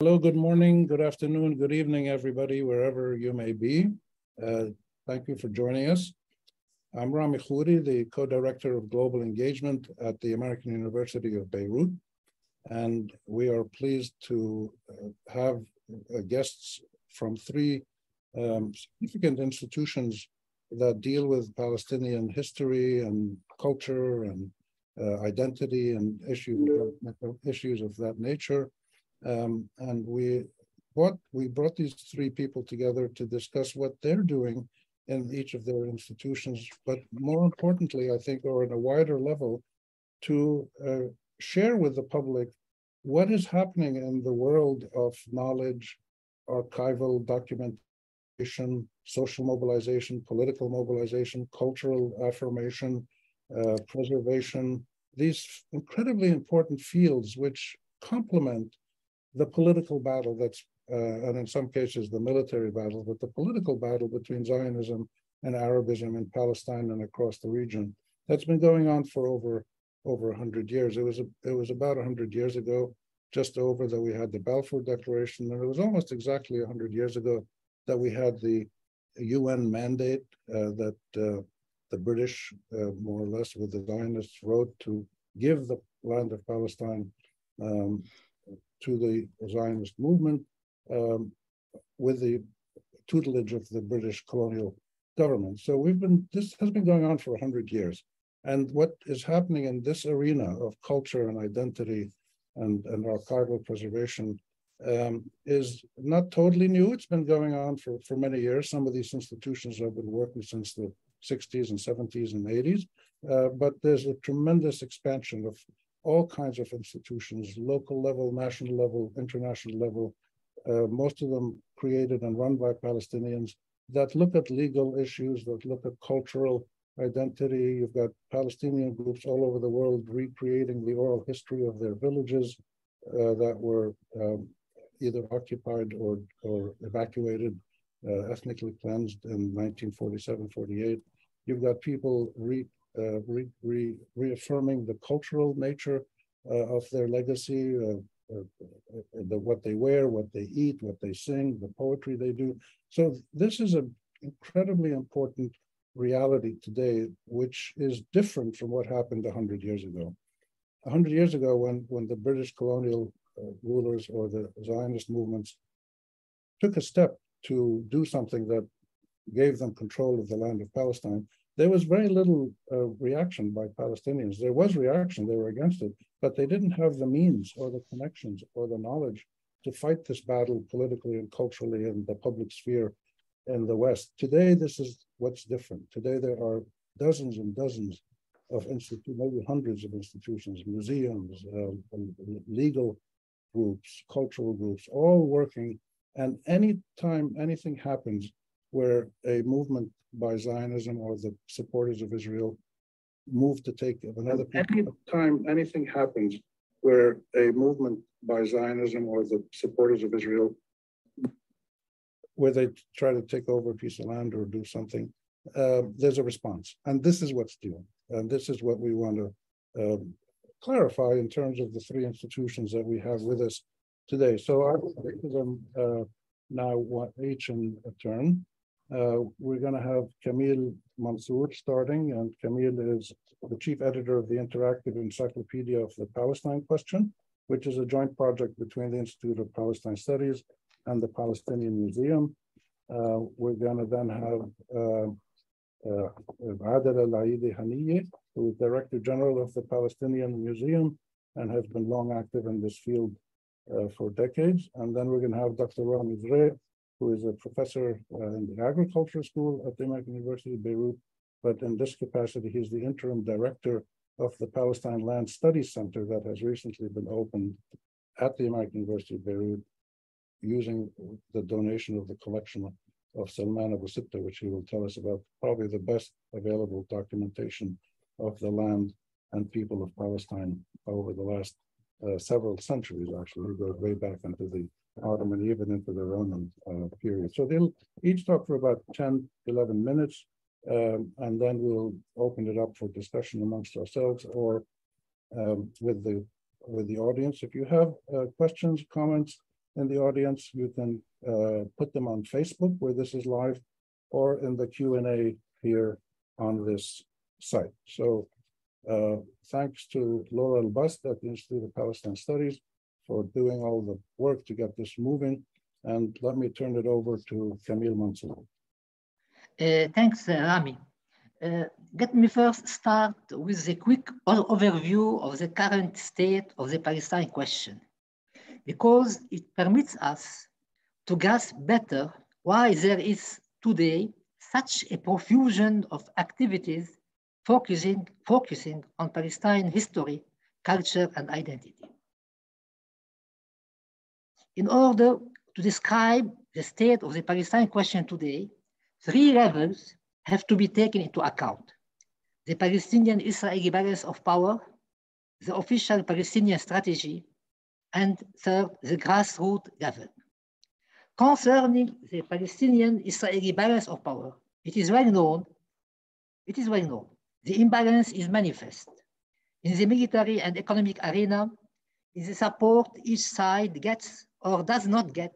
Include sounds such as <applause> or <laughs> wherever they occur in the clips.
Hello, good morning, good afternoon, good evening, everybody, wherever you may be. Uh, thank you for joining us. I'm Rami Khouri, the co-director of global engagement at the American University of Beirut. And we are pleased to uh, have uh, guests from three um, significant institutions that deal with Palestinian history and culture and uh, identity and issues, issues of that nature. Um, and we brought, we brought these three people together to discuss what they're doing in each of their institutions, but more importantly, I think, or at a wider level, to uh, share with the public what is happening in the world of knowledge, archival documentation, social mobilization, political mobilization, cultural affirmation, uh, preservation, these incredibly important fields which complement the political battle that's, uh, and in some cases the military battle, but the political battle between Zionism and Arabism in Palestine and across the region that's been going on for over over 100 years. It was a, it was about 100 years ago, just over that we had the Balfour Declaration, and it was almost exactly 100 years ago that we had the UN mandate uh, that uh, the British, uh, more or less, with the Zionists, wrote to give the land of Palestine um, to the Zionist movement um, with the tutelage of the British colonial government. So we've been, this has been going on for 100 years. And what is happening in this arena of culture and identity and, and archival preservation um, is not totally new. It's been going on for, for many years. Some of these institutions have been working since the 60s and 70s and 80s. Uh, but there's a tremendous expansion of all kinds of institutions, local level, national level, international level, uh, most of them created and run by Palestinians that look at legal issues, that look at cultural identity. You've got Palestinian groups all over the world recreating the oral history of their villages uh, that were um, either occupied or, or evacuated, uh, ethnically cleansed in 1947, 48. You've got people re, re, re, reaffirming the cultural nature uh, of their legacy, uh, the, what they wear, what they eat, what they sing, the poetry they do. So this is an incredibly important reality today, which is different from what happened 100 years ago. 100 years ago, when, when the British colonial uh, rulers or the Zionist movements took a step to do something that gave them control of the land of Palestine, there was very little uh, reaction by Palestinians. There was reaction, they were against it, but they didn't have the means or the connections or the knowledge to fight this battle politically and culturally in the public sphere in the West. Today, this is what's different. Today, there are dozens and dozens of institutions, maybe hundreds of institutions, museums, uh, legal groups, cultural groups, all working. And anytime anything happens where a movement by Zionism or the supporters of Israel move to take another any time anything happens where a movement by Zionism or the supporters of Israel where they try to take over a piece of land or do something, uh, there's a response. And this is what's due. And this is what we want to um, clarify in terms of the three institutions that we have with us today. So I will speak to them uh, now one, each in a turn. Uh, we're going to have Camille Mansour starting, and Camille is the chief editor of the Interactive Encyclopedia of the Palestine Question, which is a joint project between the Institute of Palestine Studies and the Palestinian Museum. Uh, we're going to then have uh, uh, Adila Laidi Hanieh, who is Director General of the Palestinian Museum and has been long active in this field uh, for decades. And then we're going to have Dr. Rami Zurayk, who is a professor uh, in the agriculture school at the American University of Beirut. But in this capacity, he's the interim director of the Palestine Land Studies Center that has recently been opened at the American University of Beirut using the donation of the collection of Salman Abu Sitta, which he will tell us about, probably the best available documentation of the land and people of Palestine over the last uh, several centuries, actually. Goes way back into the Ottoman, even into the Roman uh, period. So they'll each talk for about 10, 11 minutes, um, and then we'll open it up for discussion amongst ourselves or um, with the with the audience. If you have uh, questions, comments, in the audience, you can uh, put them on Facebook where this is live or in the Q&A here on this site. So uh, thanks to Laura Albast at the Institute of Palestine Studies for doing all the work to get this moving. And let me turn it over to Camille Mansour. Uh, thanks, uh, Rami. Uh, let me first start with a quick overview of the current state of the Palestine question, because it permits us to grasp better why there is today such a profusion of activities focusing, focusing on Palestine history, culture, and identity. In order to describe the state of the Palestine question today, three levels have to be taken into account. The Palestinian-Israeli balance of power, the official Palestinian strategy, and third, the grassroots level. Concerning the Palestinian-Israeli balance of power, it is well known, it is well known, the imbalance is manifest. In the military and economic arena, in the support each side gets or does not get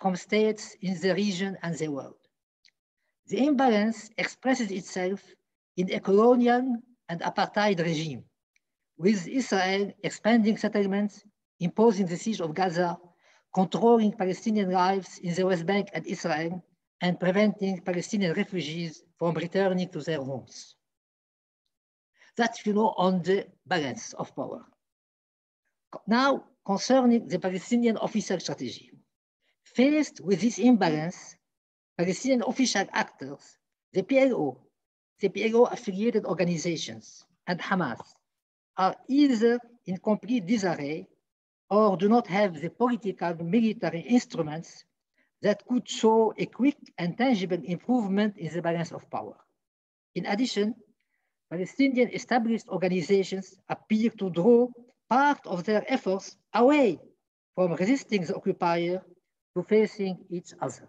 from states in the region and the world. The imbalance expresses itself in a colonial and apartheid regime, with Israel expanding settlements, imposing the siege of Gaza, controlling Palestinian lives in the West Bank and Israel, and preventing Palestinian refugees from returning to their homes. That's, you know, on the balance of power. Now, concerning the Palestinian official strategy. Faced with this imbalance, Palestinian official actors, the PLO, the PLO affiliated organizations, and Hamas are either in complete disarray or do not have the political military instruments that could show a quick and tangible improvement in the balance of power. In addition, Palestinian established organizations appear to draw part of their efforts away from resisting the occupier to facing each other.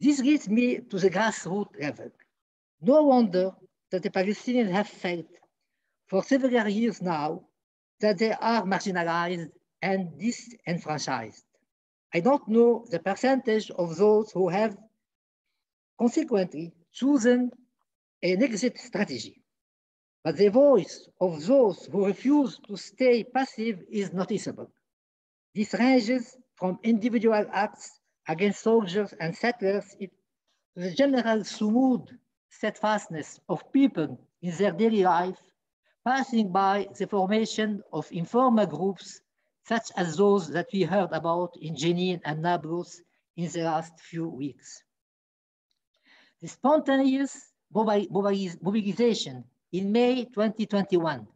This leads me to the grassroots level. No wonder that the Palestinians have felt for several years now that they are marginalized and disenfranchised. I don't know the percentage of those who have consequently chosen an exit strategy, but the voice of those who refuse to stay passive is noticeable. This ranges from individual acts against soldiers and settlers to the general smooth steadfastness of people in their daily life, passing by the formation of informal groups such as those that we heard about in Jenin and Nablus in the last few weeks. The spontaneous mobilization in May 2021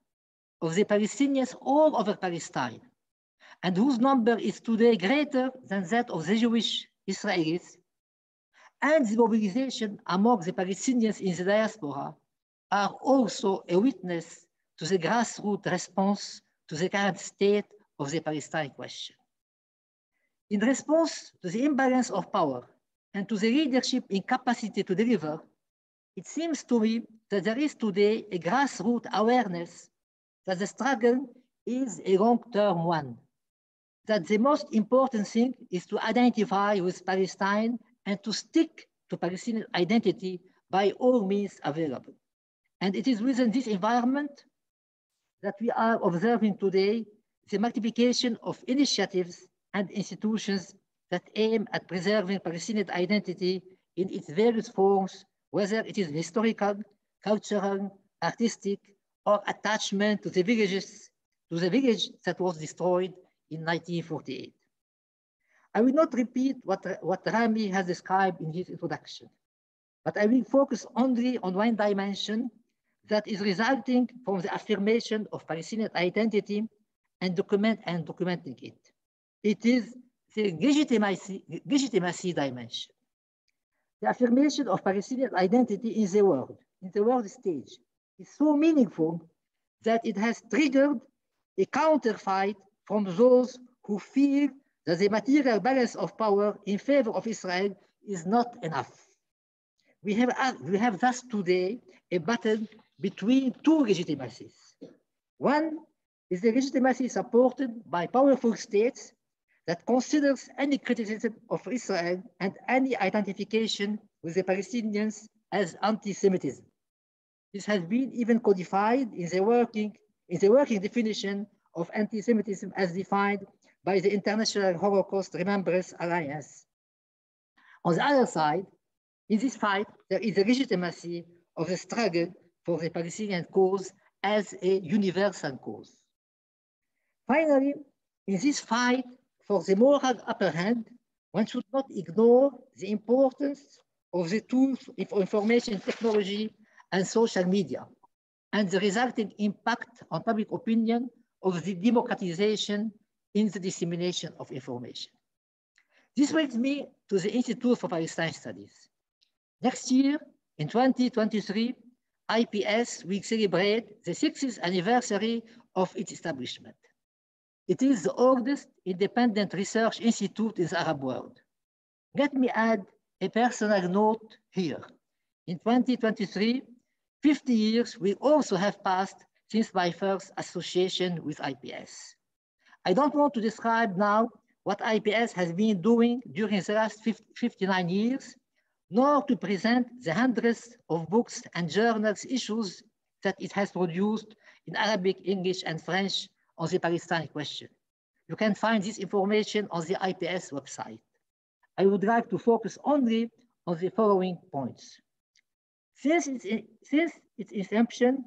of the Palestinians all over Palestine and whose number is today greater than that of the Jewish Israelis, and the mobilization among the Palestinians in the diaspora are also a witness to the grassroots response to the current state of the Palestine question. In response to the imbalance of power and to the leadership incapacity to deliver, it seems to me that there is today a grassroots awareness that the struggle is a long-term one that the most important thing is to identify with Palestine and to stick to Palestinian identity by all means available. And it is within this environment that we are observing today the multiplication of initiatives and institutions that aim at preserving Palestinian identity in its various forms, whether it is historical, cultural, artistic, or attachment to the villages, to the village that was destroyed in 1948. I will not repeat what, what Rami has described in his introduction, but I will focus only on one dimension that is resulting from the affirmation of Palestinian identity and document and documenting it. It is the legitimacy, legitimacy dimension. The affirmation of Palestinian identity in the world, in the world stage, is so meaningful that it has triggered a counterfight from those who feel that the material balance of power in favor of Israel is not enough. We have, uh, we have thus today a battle between two legitimacies. One is the legitimacy supported by powerful states that considers any criticism of Israel and any identification with the Palestinians as anti-Semitism. This has been even codified in the working, in the working definition of anti-Semitism as defined by the International Holocaust Remembrance Alliance. On the other side, in this fight, there is a legitimacy of the struggle for the Palestinian cause as a universal cause. Finally, in this fight for the moral upper hand, one should not ignore the importance of the tools of information technology and social media and the resulting impact on public opinion of the democratization in the dissemination of information. This brings me to the Institute for Palestine Studies. Next year, in 2023, IPS will celebrate the 60th anniversary of its establishment. It is the oldest independent research institute in the Arab world. Let me add a personal note here. In 2023, 50 years will also have passed since my first association with IPS. I don't want to describe now what IPS has been doing during the last 50, 59 years, nor to present the hundreds of books and journals issues that it has produced in Arabic, English, and French on the Palestine question. You can find this information on the IPS website. I would like to focus only on the following points. Since its, since its inception,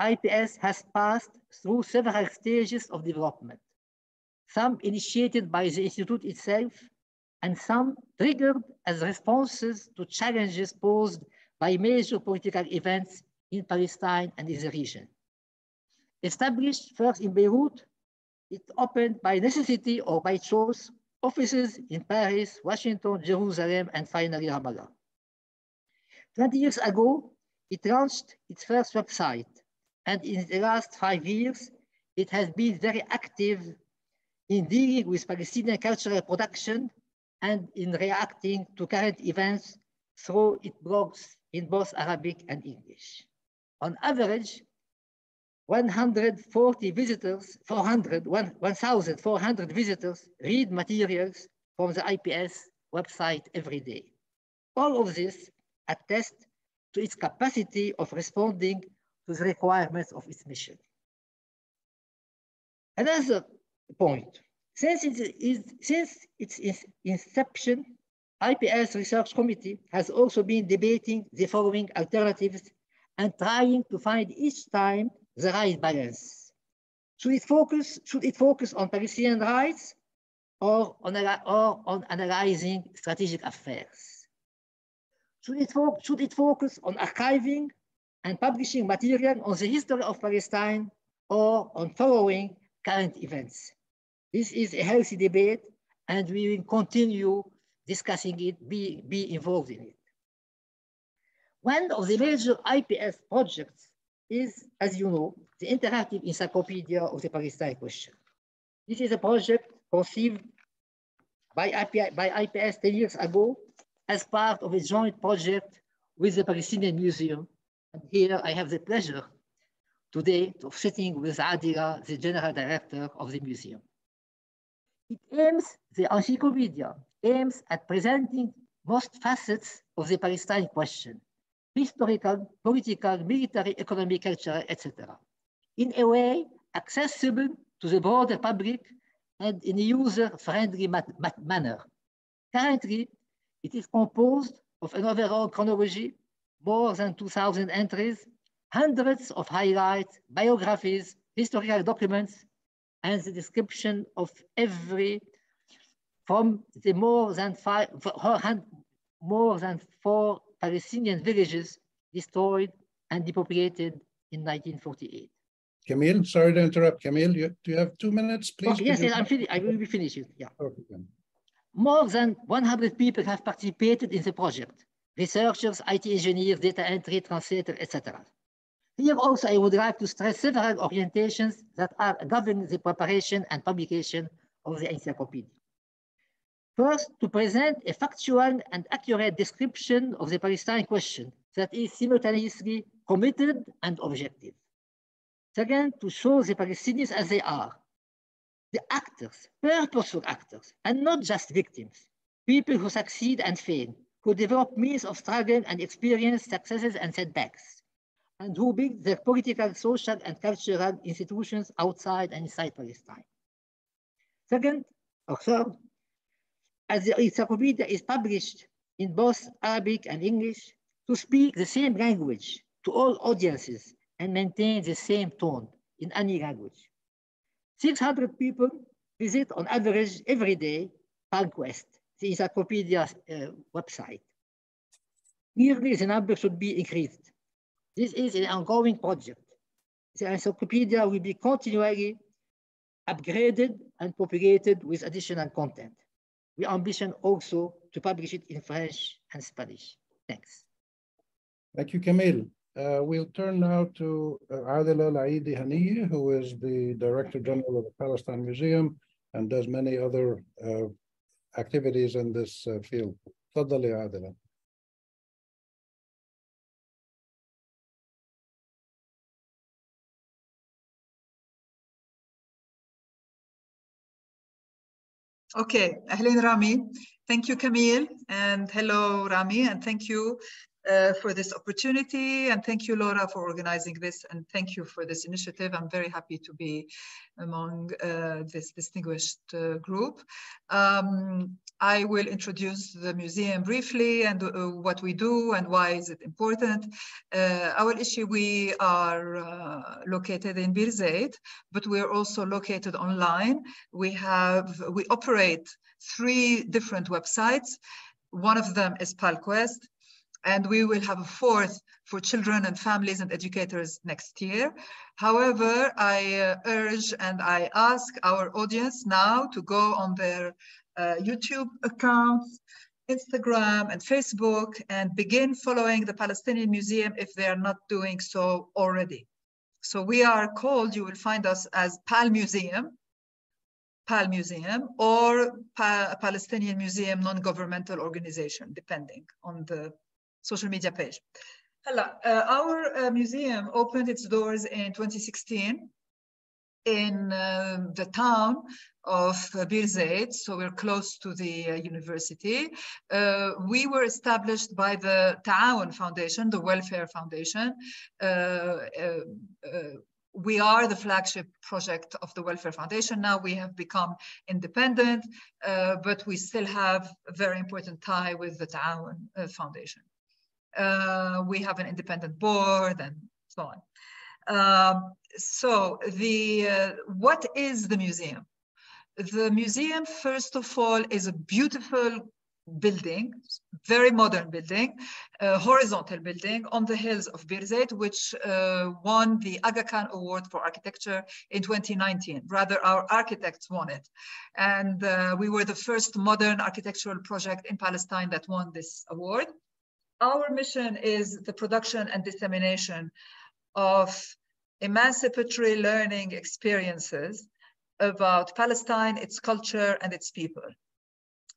IPS has passed through several stages of development, some initiated by the Institute itself and some triggered as responses to challenges posed by major political events in Palestine and in the region. Established first in Beirut, it opened by necessity or by choice offices in Paris, Washington, Jerusalem, and finally Ramallah. 20 years ago, it launched its first website, and in the last five years, it has been very active in dealing with Palestinian cultural production and in reacting to current events through its blogs in both Arabic and English. On average, 140 visitors, 400, 1,400 visitors read materials from the IPS website every day. All of this attests to its capacity of responding to the requirements of its mission. Another point, since, it is, since its inception, IPS Research Committee has also been debating the following alternatives and trying to find each time the right balance. Should it focus, should it focus on Palestinian rights or on, or on analyzing strategic affairs? Should it, should it focus on archiving and publishing material on the history of Palestine or on following current events? This is a healthy debate and we will continue discussing it, be, be involved in it. One of the major IPS projects is, as you know, the interactive encyclopedia of the Palestine question. This is a project conceived by, by IPS 10 years ago as part of a joint project with the Palestinian Museum. And here I have the pleasure today of sitting with Adila, the general director of the museum. It aims, the encyclopedia aims at presenting most facets of the Palestine question, historical, political, military, economic, cultural, etc. In a way accessible to the broader public and in a user-friendly manner. Currently, it is composed of an overall chronology, more than 2,000 entries, hundreds of highlights, biographies, historical documents, and the description of every from the more than five, more than four Palestinian villages destroyed and depopulated in 1948. Camille, sorry to interrupt. Camille, you, do you have two minutes, please? Oh, yes, yes, I'm I will be finished. Yeah. Okay, More than 100 people have participated in the project. Researchers, IT engineers, data entry, translator, etc. Here also, I would like to stress several orientations that are governing the preparation and publication of the encyclopedia. First, to present a factual and accurate description of the Palestine question that is simultaneously committed and objective. Second, to show the Palestinians as they are, the actors, purposeful actors, and not just victims, people who succeed and fail, who develop means of struggle and experience successes and setbacks, and who build their political, social, and cultural institutions outside and inside Palestine. Second, or third, as the encyclopedia is published in both Arabic and English, to speak the same language to all audiences and maintain the same tone in any language. 600 people visit on average every day PalQuest, the encyclopedia uh, website. Clearly, the number should be increased. This is an ongoing project. The encyclopedia will be continually upgraded and populated with additional content. We ambition also to publish it in French and Spanish. Thanks. Thank you, Camille. Uh, we'll turn now to uh, Adila Laidi Hanieh, who is the Director General of the Palestine Museum and does many other uh, activities in this uh, field. Tadali Adela. Okay, Ahlen Rami. Thank you, Camille, and hello, Rami, and thank you uh, for this opportunity. And thank you, Laura, for organizing this. And thank you for this initiative. I'm very happy to be among uh, this distinguished uh, group. Um, I will introduce the museum briefly and uh, what we do and why is it important. Uh, our issue, we are uh, located in Birzeit, but we're also located online. We have, we operate three different websites. One of them is PalQuest, and we will have a fourth for children and families and educators next year. However, I uh, urge and I ask our audience now to go on their uh, YouTube accounts, Instagram and Facebook and begin following the Palestinian Museum if they are not doing so already. So we are called, you will find us as PAL Museum, PAL Museum or pa Palestinian Museum non-governmental organization, depending on the social media page. Hello, uh, our uh, museum opened its doors in 2016 in uh, the town of uh, Birzeit, so we're close to the uh, university. Uh, we were established by the Ta'awun Foundation, the Welfare Foundation. Uh, uh, we are the flagship project of the Welfare Foundation. Now we have become independent, but we still have a very important tie with the Ta'awun Foundation. Uh, we have an independent board and so on. Um, so the uh, what is the museum? The museum, first of all, is a beautiful building, very modern building, horizontal building on the hills of Birzeit, which uh, won the Aga Khan Award for Architecture in 2019. Rather, our architects won it. And uh, we were the first modern architectural project in Palestine that won this award our mission is the production and dissemination of emancipatory learning experiences about Palestine, its culture, and its people.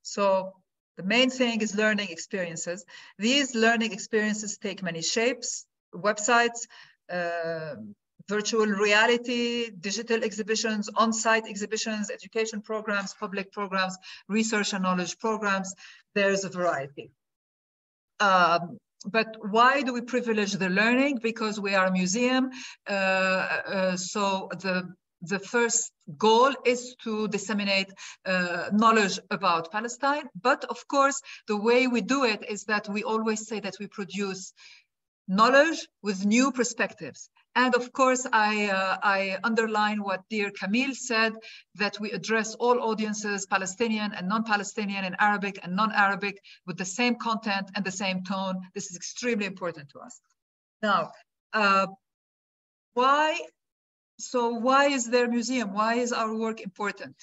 So the main thing is learning experiences. These learning experiences take many shapes, websites, uh, virtual reality, digital exhibitions, on-site exhibitions, education programs, public programs, research and knowledge programs. There's a variety. Um, but why do we privilege the learning? Because we are a museum. Uh, uh, so the the first goal is to disseminate uh, knowledge about Palestine. But of course, the way we do it is that we always say that we produce knowledge with new perspectives. And of course, I, uh, I underline what dear Camille said, that we address all audiences, Palestinian and non-Palestinian and Arabic and non-Arabic with the same content and the same tone. This is extremely important to us. Now, uh, why, so why is there museum? Why is our work important?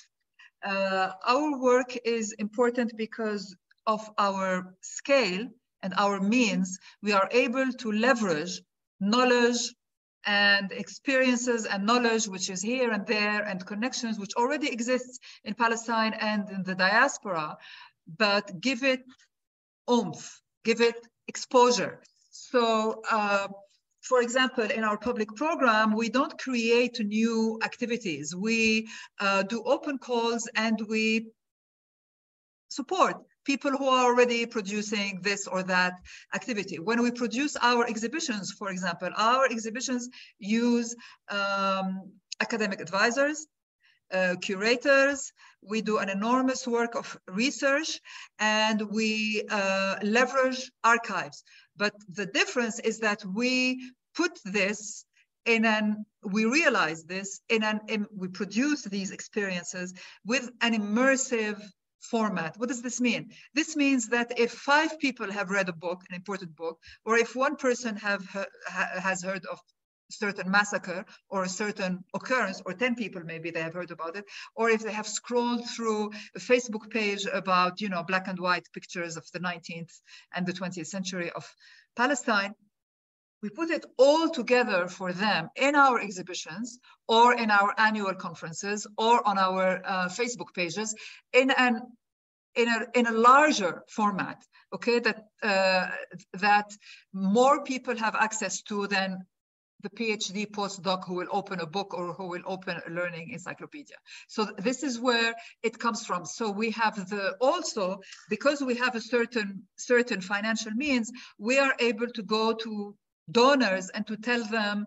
Uh, our work is important because of our scale and our means, we are able to leverage knowledge, and experiences and knowledge which is here and there and connections which already exists in Palestine and in the diaspora, but give it oomph, give it exposure. So uh, for example, in our public program, we don't create new activities. We uh, do open calls and we support people who are already producing this or that activity. When we produce our exhibitions, for example, our exhibitions use um, academic advisors, uh, curators. We do an enormous work of research and we uh, leverage archives. But the difference is that we put this in an, we realize this in an, in, we produce these experiences with an immersive format. What does this mean? This means that if five people have read a book, an important book, or if one person have ha, has heard of certain massacre or a certain occurrence, or 10 people maybe they have heard about it, or if they have scrolled through a Facebook page about, you know, black and white pictures of the 19th and the 20th century of Palestine, we put it all together for them in our exhibitions or in our annual conferences or on our uh, Facebook pages in an in a in a larger format okay that uh, that more people have access to than the PhD postdoc who will open a book or who will open a learning encyclopedia. So this is where it comes from. So we have the also because we have a certain certain financial means, we are able to go to donors and to tell them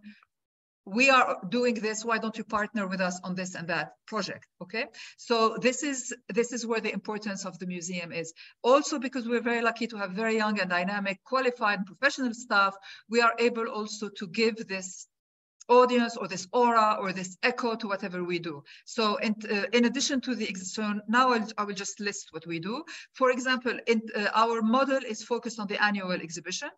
we are doing this why don't you partner with us on this and that project okay so this is this is where the importance of the museum is also because we're very lucky to have very young and dynamic qualified professional staff we are able also to give this audience or this aura or this echo to whatever we do. So in, uh, in addition to the, so now I'll, I will just list what we do. For example, in, uh, our model is focused on the annual exhibition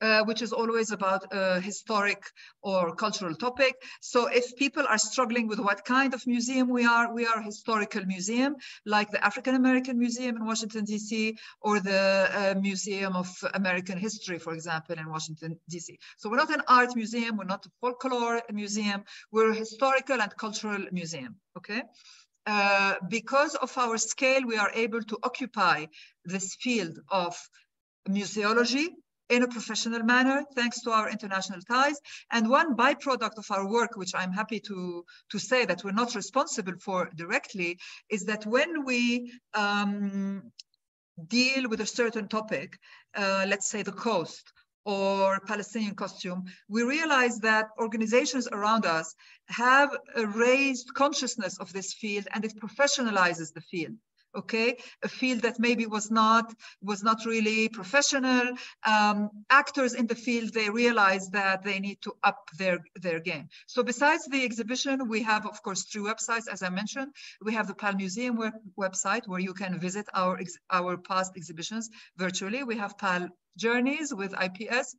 uh, which is always about a historic or cultural topic. So if people are struggling with what kind of museum we are, we are a historical museum, like the African American Museum in Washington, D.C., or the uh, Museum of American History, for example, in Washington, D.C. So we're not an art museum, we're not a folklore museum, we're a historical and cultural museum, okay? Uh, because of our scale, we are able to occupy this field of museology, in a professional manner, thanks to our international ties. And one byproduct of our work, which I'm happy to, to say that we're not responsible for directly, is that when we um, deal with a certain topic, uh, let's say the coast, or Palestinian costume, we realize that organizations around us have raised consciousness of this field and it professionalizes the field okay? A field that maybe was not was not really professional. Um, actors in the field they realize that they need to up their their game. So besides the exhibition we have of course three websites as i mentioned. We have the pal museum web website where you can visit our our past exhibitions virtually. We have pal journeys with ips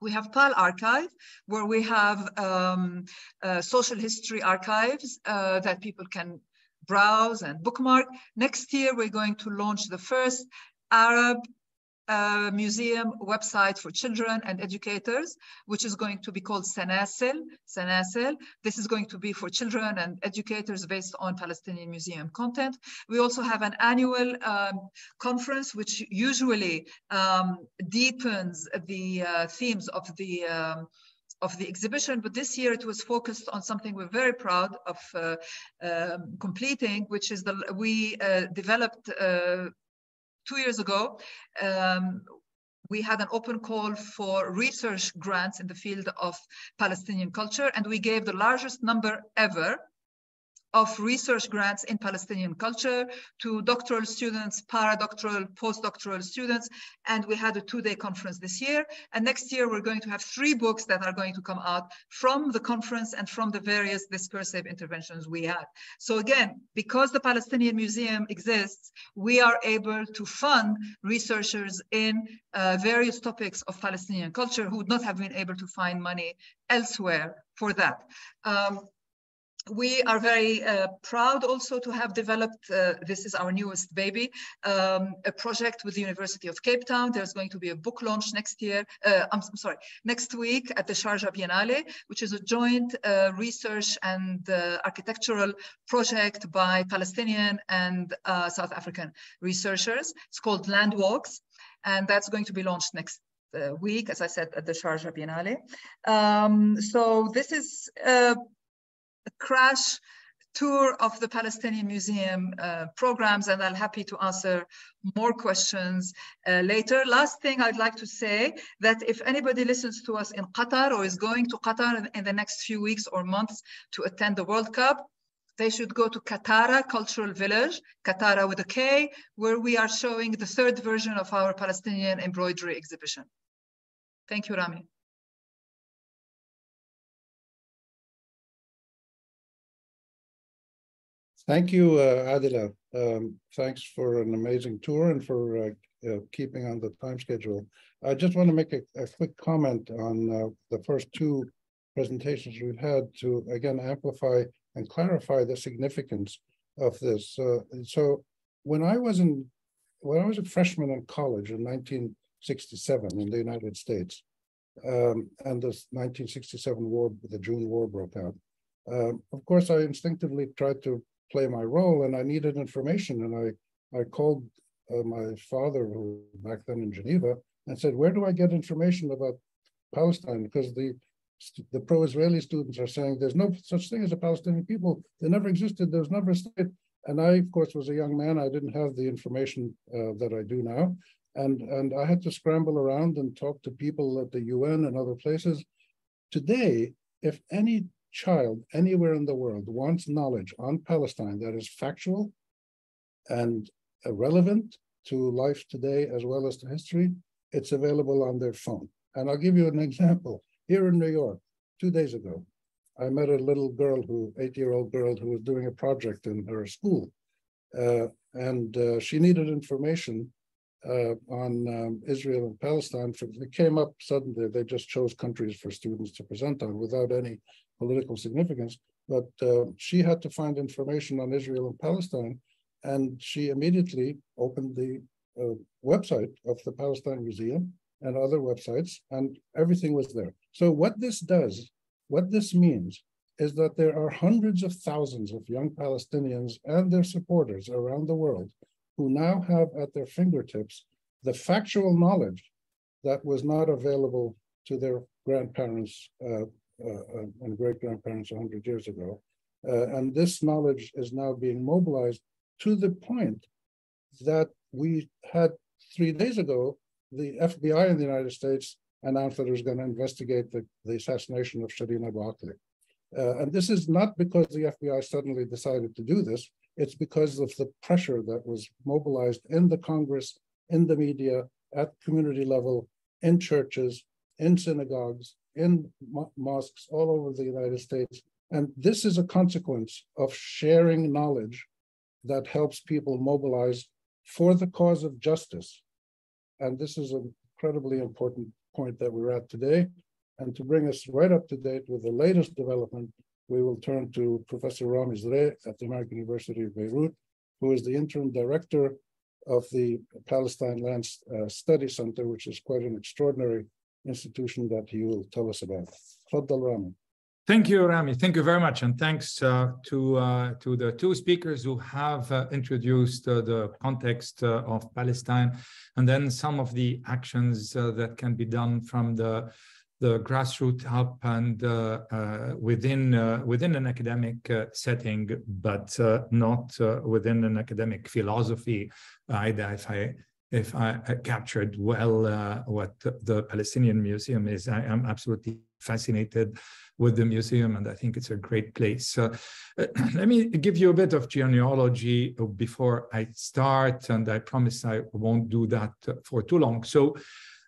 we have PAL Archive, where we have um, uh, social history archives uh, that people can browse and bookmark. Next year, we're going to launch the first Arab uh, museum website for children and educators, which is going to be called Sanasil. Sanasil. This is going to be for children and educators based on Palestinian museum content. We also have an annual um, conference, which usually um, deepens the uh, themes of the um, of the exhibition, but this year it was focused on something we're very proud of uh, um, completing, which is the we uh, developed uh, two years ago. Um, we had an open call for research grants in the field of Palestinian culture, and we gave the largest number ever of research grants in Palestinian culture to doctoral students, paradoctoral, postdoctoral students. And we had a two-day conference this year. And next year, we're going to have three books that are going to come out from the conference and from the various discursive interventions we had. So again, because the Palestinian Museum exists, we are able to fund researchers in uh, various topics of Palestinian culture who would not have been able to find money elsewhere for that. Um, we are very uh, proud also to have developed, uh, this is our newest baby, um, a project with the University of Cape Town. There's going to be a book launch next year, uh, I'm, I'm, sorry, next week at the Sharjah Biennale, which is a joint uh, research and uh, architectural project by Palestinian and uh, South African researchers. It's called Land Walks, and that's going to be launched next week, as I said, at the Sharjah Biennale. Um, so this is crash tour of the Palestinian Museum uh, programs, and I'm happy to answer more questions uh, later. Last thing I'd like to say that if anybody listens to us in Qatar or is going to Qatar in, in the next few weeks or months to attend the World Cup, they should go to Katara Cultural Village, Katara with a K, where we are showing the third version of our Palestinian embroidery exhibition. Thank you, Rami. Thank you, uh, Adila. Um, thanks for an amazing tour and for uh, uh, keeping on the time schedule. I just want to make a, a quick comment on uh, the first two presentations we've had to, again, amplify and clarify the significance of this. Uh, so when I was in, when I was a freshman in college in 1967 in the United States, um, and the 1967 war, the June War broke out, um, of course, I instinctively tried to play my role and I needed information. And I, I called uh, my father, who back then in Geneva, and said, where do I get information about Palestine? Because the, the pro-Israeli students are saying there's no such thing as a Palestinian people. They never existed. There was never a state. And I, of course, was a young man. I didn't have the information uh, that I do now. And, and I had to scramble around and talk to people at the UN and other places. Today, if any child anywhere in the world wants knowledge on Palestine that is factual and relevant to life today as well as to history, it's available on their phone. And I'll give you an example. Here in New York, two days ago, I met a little girl who, eight-year-old girl who was doing a project in her school. Uh, and uh, she needed information uh, on um, Israel and Palestine. For, it came up suddenly, they just chose countries for students to present on without any political significance, but uh, she had to find information on Israel and Palestine, and she immediately opened the uh, website of the Palestine Museum and other websites, and everything was there. So what this does, what this means, is that there are hundreds of thousands of young Palestinians and their supporters around the world who now have at their fingertips the factual knowledge that was not available to their grandparents uh, uh, uh, and great grandparents 100 years ago. Uh, and this knowledge is now being mobilized to the point that we had three days ago, the FBI in the United States announced that it was going to investigate the, the assassination of Shireen Abu Akleh. Uh, and this is not because the FBI suddenly decided to do this, it's because of the pressure that was mobilized in the Congress, in the media, at community level, in churches, in synagogues, in mo mosques all over the United States. And this is a consequence of sharing knowledge that helps people mobilize for the cause of justice. And this is an incredibly important point that we're at today. And to bring us right up to date with the latest development, we will turn to Professor Rami Zurayk at the American University of Beirut, who is the interim director of the Palestine Land uh, Study Center, which is quite an extraordinary institution that he will tell us about. Rami. Thank you, Rami. Thank you very much, and thanks uh, to uh, to the two speakers who have uh, introduced uh, the context uh, of Palestine, and then some of the actions uh, that can be done from the the grassroots up and within within an academic setting, but not within an academic philosophy. Either if I if I, captured well uh, what the Palestinian Museum is. I am absolutely fascinated with the museum, and I think it's a great place. Uh, <clears throat> let me give you a bit of genealogy before I start, and I promise I won't do that for too long. So,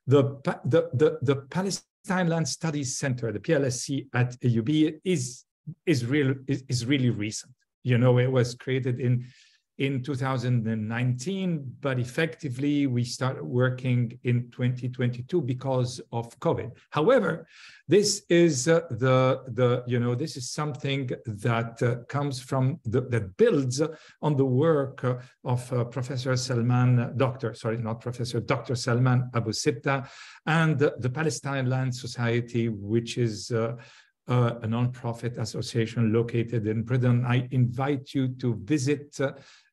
the the the, the Palestine Land Studies Center, the PLSC at AUB, is is real is, is really recent. You know, it was created in in 2019, but effectively we started working in 2022 because of COVID. However, this is uh, the the you know this is something that uh, comes from the, that builds on the work uh, of uh, Professor Salman, Doctor sorry not Professor Dr. Salman Abu Sitta, and the Palestine Land Society, which is. Uh, uh, a nonprofit association located in Britain. I invite you to visit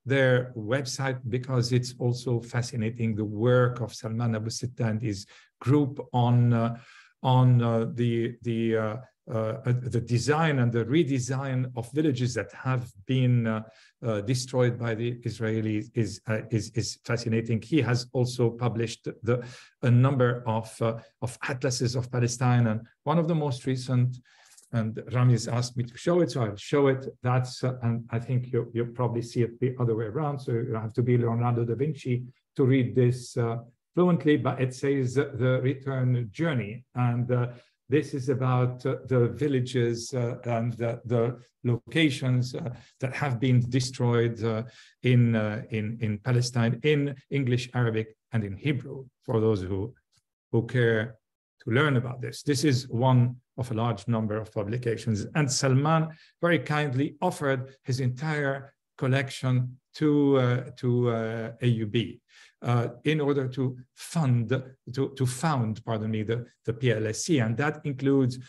their website because it's also fascinating the work of Salman Abu Sitta and his group on uh, on uh, the the uh, uh, the design and the redesign of villages that have been uh, uh, destroyed by the Israelis is, is, is fascinating. He has also published the, a number of, of atlases of Palestine, and one of the most recent and Rami has asked me to show it, so I'll show it. That's uh, and I think you you probably see it the other way around. So you have to be Leonardo da Vinci to read this uh, fluently, but it says the return journey, and uh, this is about uh, the villages uh, and the, the locations uh, that have been destroyed uh, in, uh, in, in Palestine in English, Arabic, and in Hebrew for those who, who care to learn about this. This is one of a large number of publications. And Salman very kindly offered his entire collection to, uh, to AUB uh, in order to fund, to, to found, pardon me, the, the PLSC. And that includes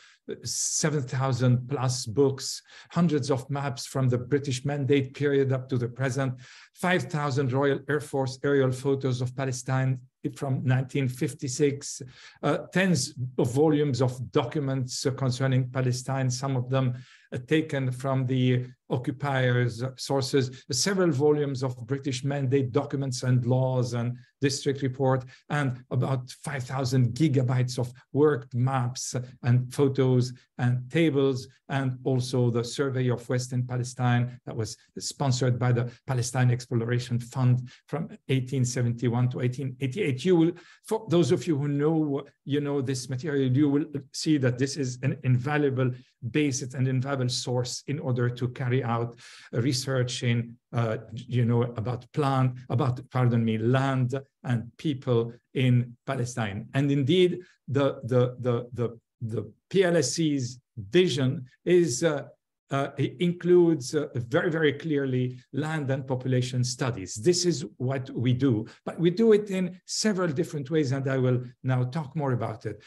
7,000 plus books, hundreds of maps from the British Mandate period up to the present, 5,000 Royal Air Force aerial photos of Palestine from 1956, uh, tens of volumes of documents concerning Palestine, some of them uh, taken from the occupiers' sources, several volumes of British mandate documents and laws and district report, and about 5,000 gigabytes of worked maps and photos and tables, and also the survey of Western Palestine that was sponsored by the Palestine Exploration Fund from 1871 to 1888. You will, for those of you who know, you know this material, you will see that this is an invaluable basis and invaluable source in order to carry out research in, uh, you know, about plant, about, pardon me, land and people in Palestine. And indeed, the, the, the, the, the PLSC's vision is uh, uh, includes uh, very, very clearly land and population studies. This is what we do, but we do it in several different ways, and I will now talk more about it.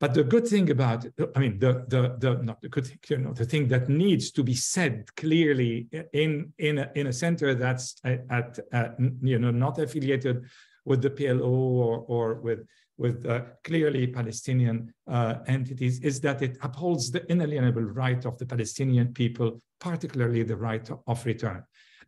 But the good thing about, I mean, the the the not the good thing, you know, the thing that needs to be said clearly in in a, in a center that's at, at you know not affiliated with the PLO or or with with uh, clearly Palestinian uh, entities is that it upholds the inalienable right of the Palestinian people, particularly the right of return,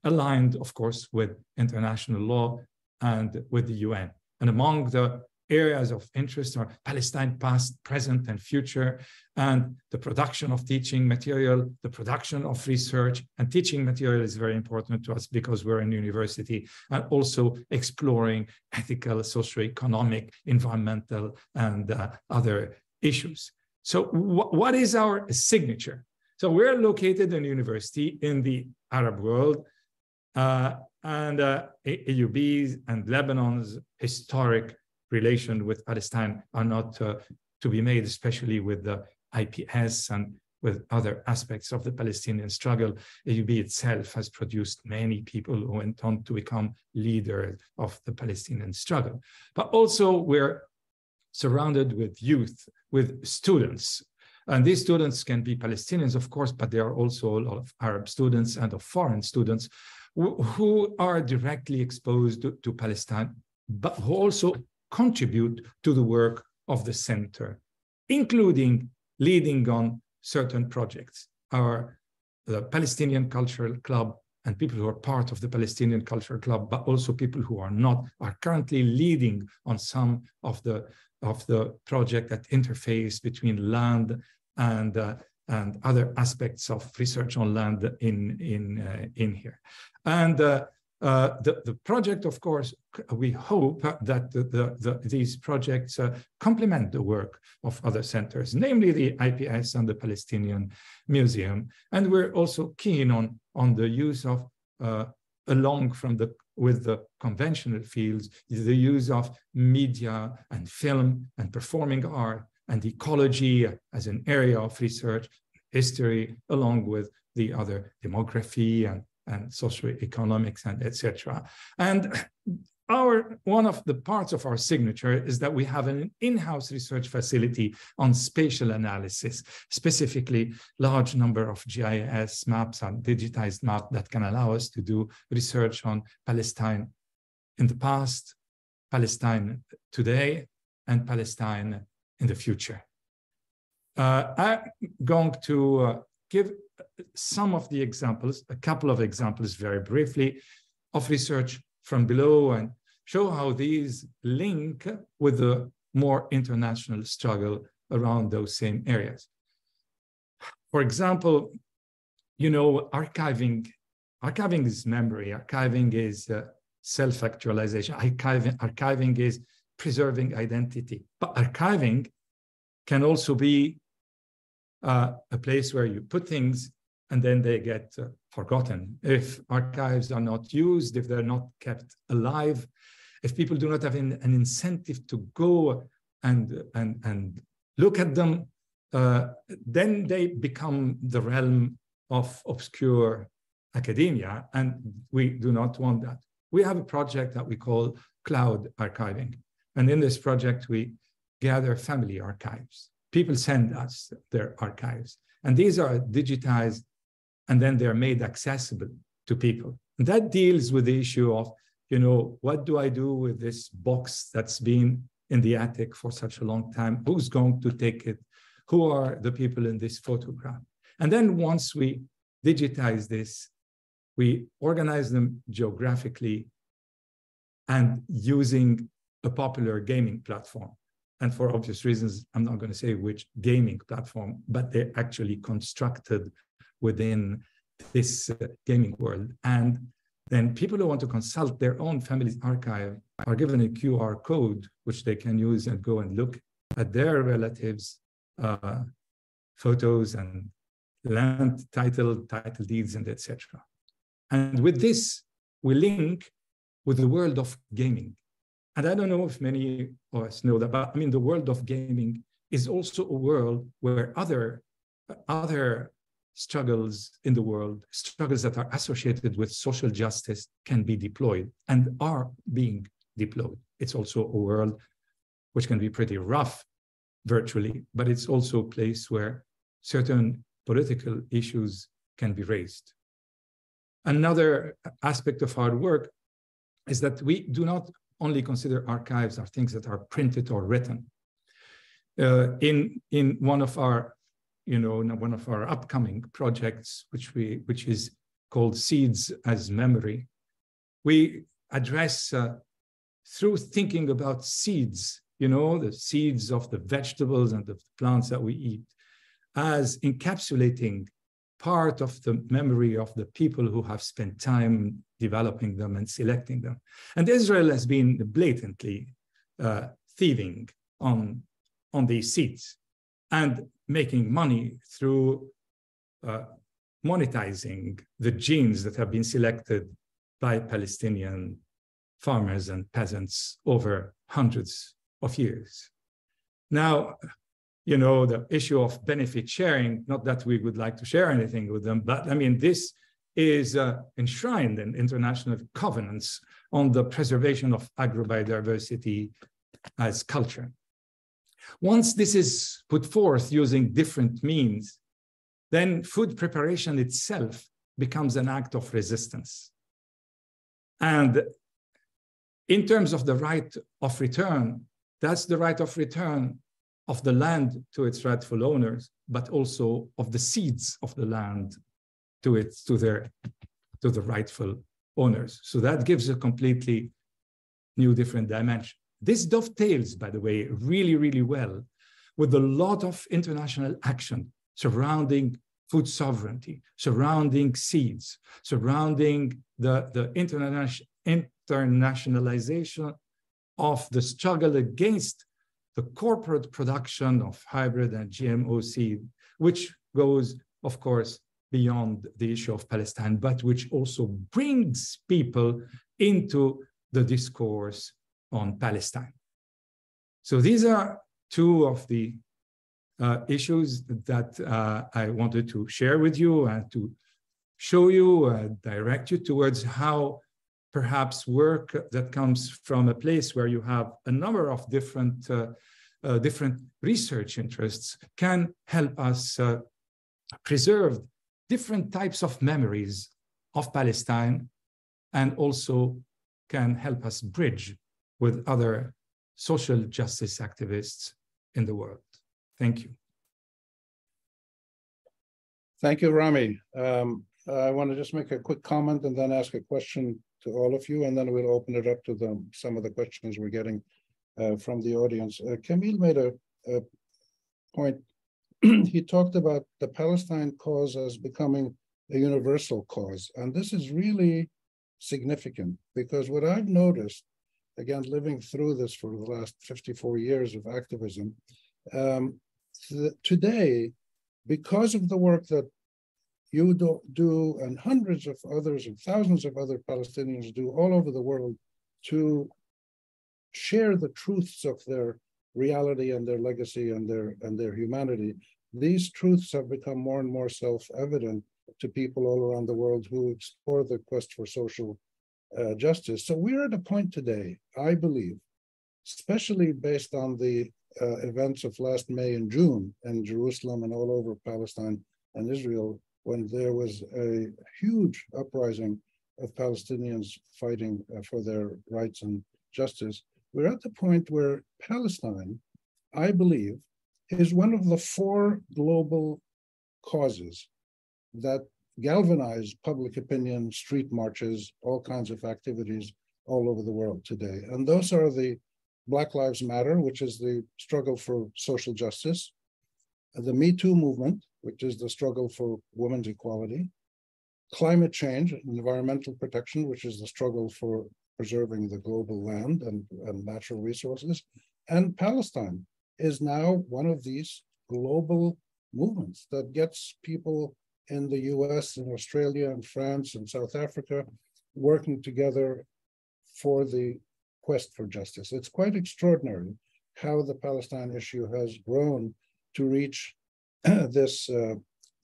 aligned, of course, with international law and with the UN. And among the areas of interest are Palestine past, present, and future, and the production of teaching material, the production of research, and teaching material is very important to us because we're in university, and also exploring ethical, socioeconomic, environmental, and uh, other issues. So wh what is our signature? So we're located in university in the Arab world, uh, and uh, AUB's and Lebanon's historic relation with Palestine are not uh, to be made, especially with the IPS and with other aspects of the Palestinian struggle. AUB itself has produced many people who went on to become leaders of the Palestinian struggle. But also we're surrounded with youth, with students. And these students can be Palestinians, of course, but there are also a lot of Arab students and of foreign students who are directly exposed to, to Palestine, but who also contribute to the work of the center, including leading on certain projects. Our the Palestinian Cultural Club and people who are part of the Palestinian Cultural Club, but also people who are not, are currently leading on some of the of the project that interface between land and uh, and other aspects of research on land in in uh, in here. And uh, uh, the, the project, of course, we hope that the, the, the these projects uh, complement the work of other centers, namely the IPS and the Palestinian Museum. And we're also keen on, on the use of, uh, along from the with the conventional fields, the use of media and film and performing art and ecology as an area of research, history, along with the other demography and and socioeconomics and etc. And our one of the parts of our signature is that we have an in-house research facility on spatial analysis, specifically large number of GIS maps and digitized maps that can allow us to do research on Palestine in the past, Palestine today, and Palestine in the future. Uh, I'm going to uh, give some of the examples, a couple of examples very briefly of research from below and show how these link with the more international struggle around those same areas. For example, you know, archiving, archiving is memory, archiving is uh, self-actualization, archiving, archiving is preserving identity. But archiving can also be uh, a place where you put things and then they get uh, forgotten. If archives are not used, if they're not kept alive, if people do not have an, an incentive to go and, and, and look at them, uh, then they become the realm of obscure academia, and we do not want that. We have a project that we call cloud archiving. And in this project, we gather family archives. People send us their archives. And these are digitized and then they're made accessible to people. And that deals with the issue of, you know, what do I do with this box that's been in the attic for such a long time? Who's going to take it? Who are the people in this photograph? And then once we digitize this, we organize them geographically and using a popular gaming platform. And for obvious reasons, I'm not going to say which gaming platform, but they're actually constructed within this uh, gaming world. And then people who want to consult their own family's archive are given a QR code, which they can use and go and look at their relatives' uh, photos and land title, title deeds, and etc. And with this, we link with the world of gaming. And I don't know if many of us know that, but I mean, the world of gaming is also a world where other, other struggles in the world, struggles that are associated with social justice can be deployed and are being deployed. It's also a world which can be pretty rough virtually, but it's also a place where certain political issues can be raised. Another aspect of our work is that we do not only consider archives are things that are printed or written. Uh, in, in one of our you know, one of our upcoming projects, which we which is called Seeds as Memory, we address uh, through thinking about seeds, you know, the seeds of the vegetables and the plants that we eat, as encapsulating part of the memory of the people who have spent time developing them and selecting them. And Israel has been blatantly uh, thieving on, on these seeds. And making money through uh, monetizing the genes that have been selected by Palestinian farmers and peasants over hundreds of years. Now, you know, the issue of benefit sharing, not that we would like to share anything with them, but I mean, this is uh, enshrined in international covenants on the preservation of agrobiodiversity as culture. Once this is put forth using different means, then food preparation itself becomes an act of resistance. And in terms of the right of return, that's the right of return of the land to its rightful owners, but also of the seeds of the land to its to their to the rightful owners. So that gives a completely new different dimension. This dovetails, by the way, really, really well with a lot of international action surrounding food sovereignty, surrounding seeds, surrounding the, the international, internationalization of the struggle against the corporate production of hybrid and GMO seed, which goes, of course, beyond the issue of Palestine, but which also brings people into the discourse on Palestine. So these are two of the uh, issues that uh, I wanted to share with you and to show you, uh, direct you towards how perhaps work that comes from a place where you have a number of different uh, uh, different research interests can help us uh, preserve different types of memories of Palestine and also can help us bridge with other social justice activists in the world. Thank you. Thank you, Rami. Um, I want to just make a quick comment and then ask a question to all of you, and then we'll open it up to the, some of the questions we're getting uh, from the audience. Uh, Camille made a, a point. <clears throat> he talked about the Palestine cause as becoming a universal cause, and this is really significant because what I've noticed, again, living through this for the last 54 years of activism, um, today, because of the work that you do, do, and hundreds of others and thousands of other Palestinians do all over the world to share the truths of their reality and their legacy and their and their humanity. These truths have become more and more self-evident to people all around the world who explore the quest for social uh, justice. So we're at a point today, I believe, especially based on the uh, events of last May and June in Jerusalem and all over Palestine and Israel, when there was a huge uprising of Palestinians fighting uh, for their rights and justice, we're at the point where Palestine, I believe, is one of the four global causes that galvanize public opinion, street marches, all kinds of activities all over the world today. And those are the Black Lives Matter, which is the struggle for social justice, the Me Too movement, which is the struggle for women's equality, climate change, environmental protection, which is the struggle for preserving the global land and, and natural resources, and Palestine is now one of these global movements that gets people in the US and Australia and France and South Africa working together for the quest for justice. It's quite extraordinary how the Palestine issue has grown to reach <clears throat> this, uh,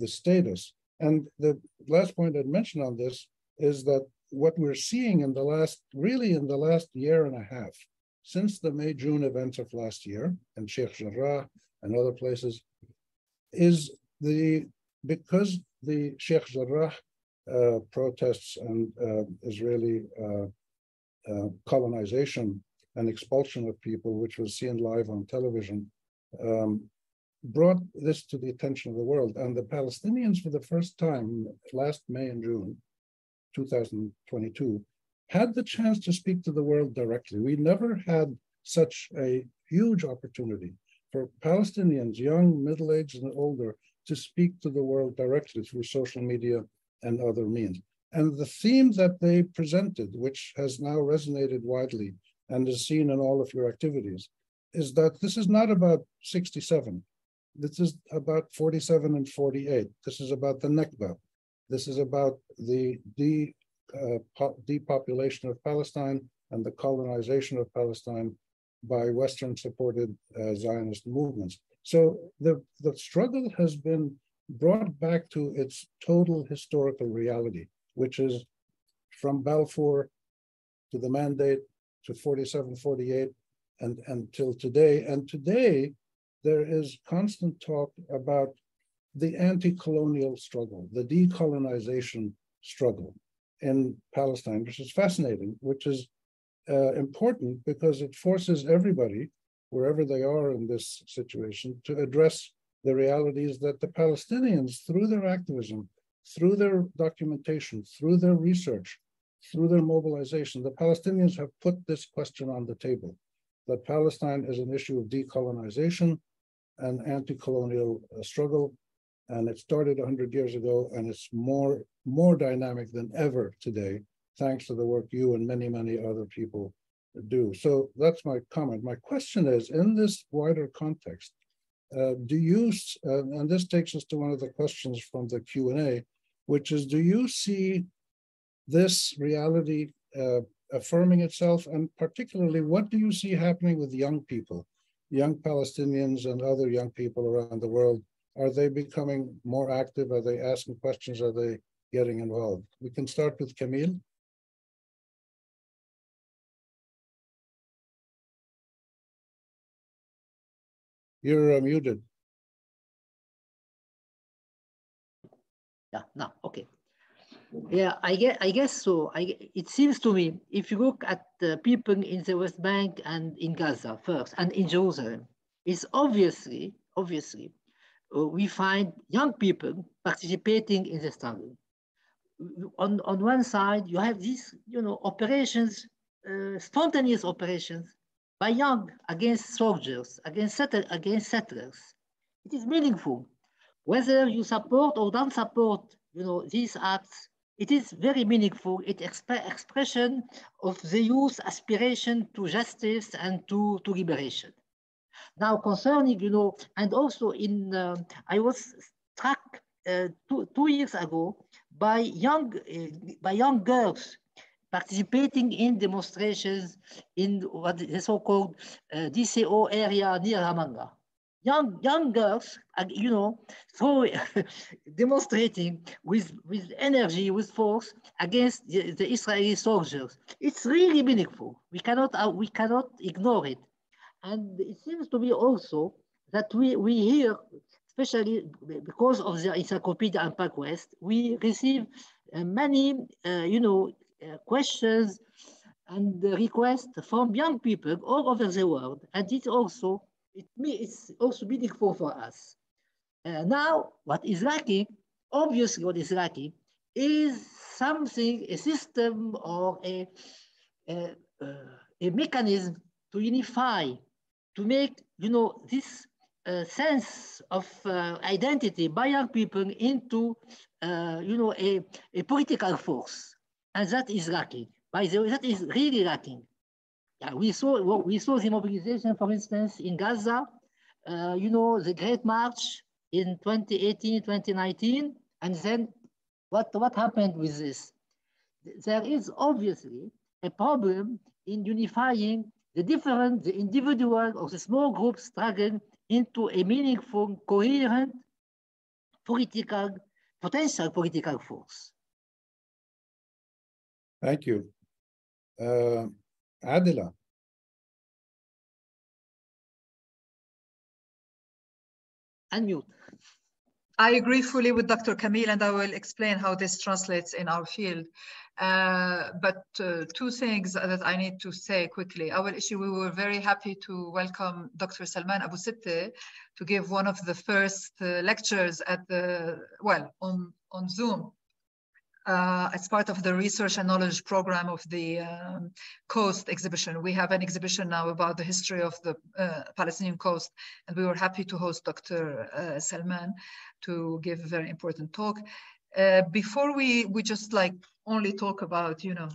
this status. And the last point I'd mention on this is that what we're seeing in the last, really in the last year and a half, since the May June events of last year in Sheikh Jarrah and other places, is the because the Sheikh Jarrah uh, protests and uh, Israeli uh, uh, colonization and expulsion of people, which was seen live on television, um, brought this to the attention of the world. And the Palestinians, for the first time last May and June 2022, had the chance to speak to the world directly. We never had such a huge opportunity for Palestinians, young, middle aged, and older, to speak to the world directly through social media and other means. And the theme that they presented, which has now resonated widely and is seen in all of your activities, is that this is not about 67. This is about 47 and 48. This is about the Nakba. This is about the de, uh, depopulation of Palestine and the colonization of Palestine by Western supported uh, Zionist movements. So the, the struggle has been brought back to its total historical reality, which is from Balfour to the mandate to 47, 48, and until today. And today, there is constant talk about the anti-colonial struggle, the decolonization struggle in Palestine, which is fascinating, which is uh, important because it forces everybody wherever they are in this situation, to address the realities that the Palestinians, through their activism, through their documentation, through their research, through their mobilization, the Palestinians have put this question on the table. That Palestine is an issue of decolonization and anti-colonial uh, struggle. And it started 100 years ago, and it's more, more dynamic than ever today, thanks to the work you and many, many other people do. So that's my comment. My question is, in this wider context, uh, do you, uh, and this takes us to one of the questions from the Q&A, which is, do you see this reality uh, affirming itself? And particularly, what do you see happening with young people, young Palestinians and other young people around the world? Are they becoming more active? Are they asking questions? Are they getting involved? We can start with Camille. You're uh, muted. Yeah, no, okay. Yeah, I guess, I guess so. I, it seems to me, if you look at the people in the West Bank and in Gaza first, and in Jerusalem, it's obviously, obviously, uh, we find young people participating in the struggle. On, on one side, you have these, you know, operations, uh, spontaneous operations by young against soldiers, against, settle, against settlers. It is meaningful. Whether you support or don't support, you know, these acts, it is very meaningful. It exp expression of the youth aspiration to justice and to, to liberation. Now concerning, you know, and also in, uh, I was struck uh, two, two years ago by young, uh, by young girls participating in demonstrations in what the so-called uh, DCO area near Ramallah. Young, young girls, you know, so <laughs> demonstrating with, with energy, with force against the, the, Israeli soldiers. It's really meaningful. We cannot, uh, we cannot ignore it. And it seems to me also that we, we hear, especially because of the Encyclopedia and West, we receive uh, many, uh, you know, uh, questions and requests from young people all over the world. And it's also, it it's also meaningful for us. Uh, now, what is lacking, obviously what is lacking, is something, a system or a, a, uh, a mechanism to unify, to make, you know, this uh, sense of uh, identity by young people into, uh, you know, a, a political force and that is lacking. By the way, that is really lacking. Yeah, we saw we saw the mobilization, for instance, in Gaza. Uh, you know, the Great March in 2018, 2019, and then what what happened with this? There is obviously a problem in unifying the different, the individual or the small groups struggling into a meaningful, coherent political, potential political force. Thank you. Uh, Adila. Unmute. I agree fully with Dr. Camille, and I will explain how this translates in our field. Uh, but uh, two things that I need to say quickly. Our issue, we were very happy to welcome Dr. Salman Abu Sitta to give one of the first uh, lectures at the, well, on, on Zoom uh, as part of the research and knowledge program of the um, Coast exhibition. We have an exhibition now about the history of the uh, Palestinian coast, and we were happy to host Dr. Uh, Salman to give a very important talk. Uh, before we, we just like only talk about, you know,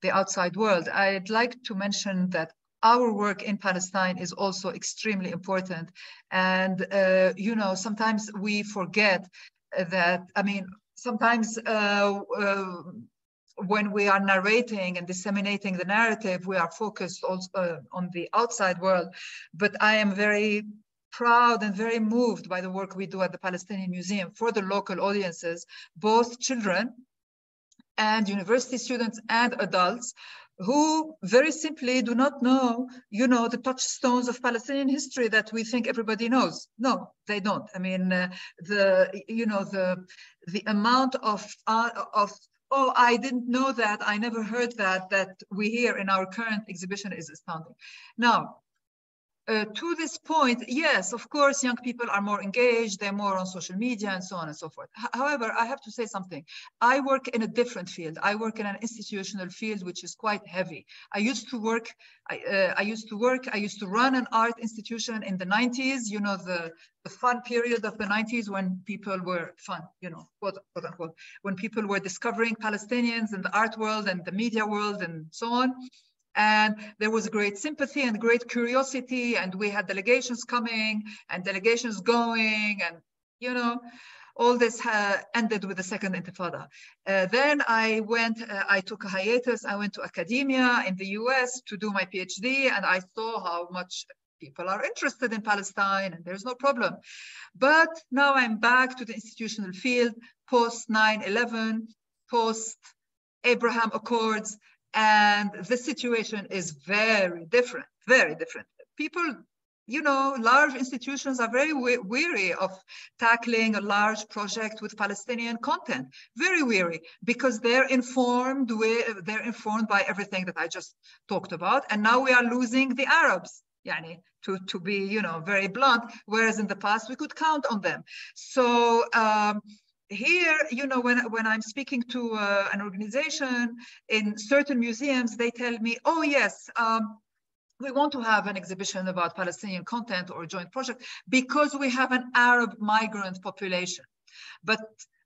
the outside world, I'd like to mention that our work in Palestine is also extremely important. And, uh, you know, sometimes we forget that, I mean, sometimes uh, uh, when we are narrating and disseminating the narrative, we are focused also uh, on the outside world. But I am very proud and very moved by the work we do at the Palestinian Museum for the local audiences, both children and university students and adults who very simply do not know, you know, the touchstones of Palestinian history that we think everybody knows. No, they don't. I mean, uh, the, you know, the, the amount of, uh, of oh, I didn't know that, I never heard that, that we hear in our current exhibition is astounding. Now, uh, to this point, yes, of course, young people are more engaged, they're more on social media and so on and so forth. H however, I have to say something. I work in a different field. I work in an institutional field, which is quite heavy. I used to work, I, uh, I used to work, I used to run an art institution in the 90s, you know, the, the fun period of the 90s when people were fun, you know, quote, quote unquote, when people were discovering Palestinians in the art world and the media world and so on and there was great sympathy and great curiosity and we had delegations coming and delegations going and you know all this uh, ended with the second intifada. Uh, then i went uh, i took a hiatus. I went to academia in the us to do my phd and i saw how much people are interested in palestine and there's no problem. But now i'm back to the institutional field post 9-11 post abraham accords and the situation is very different, very different. People you know, large institutions are very we weary of tackling a large project with Palestinian content. Very weary because they're informed. With, they're informed by everything that I just talked about, and now we are losing the Arabs. Yani, to, to be, you know, very blunt, whereas in the past we could count on them. So um, here, you know, when, when I'm speaking to uh, an organization in certain museums, they tell me, oh yes, um, we want to have an exhibition about Palestinian content or a joint project because we have an Arab migrant population. But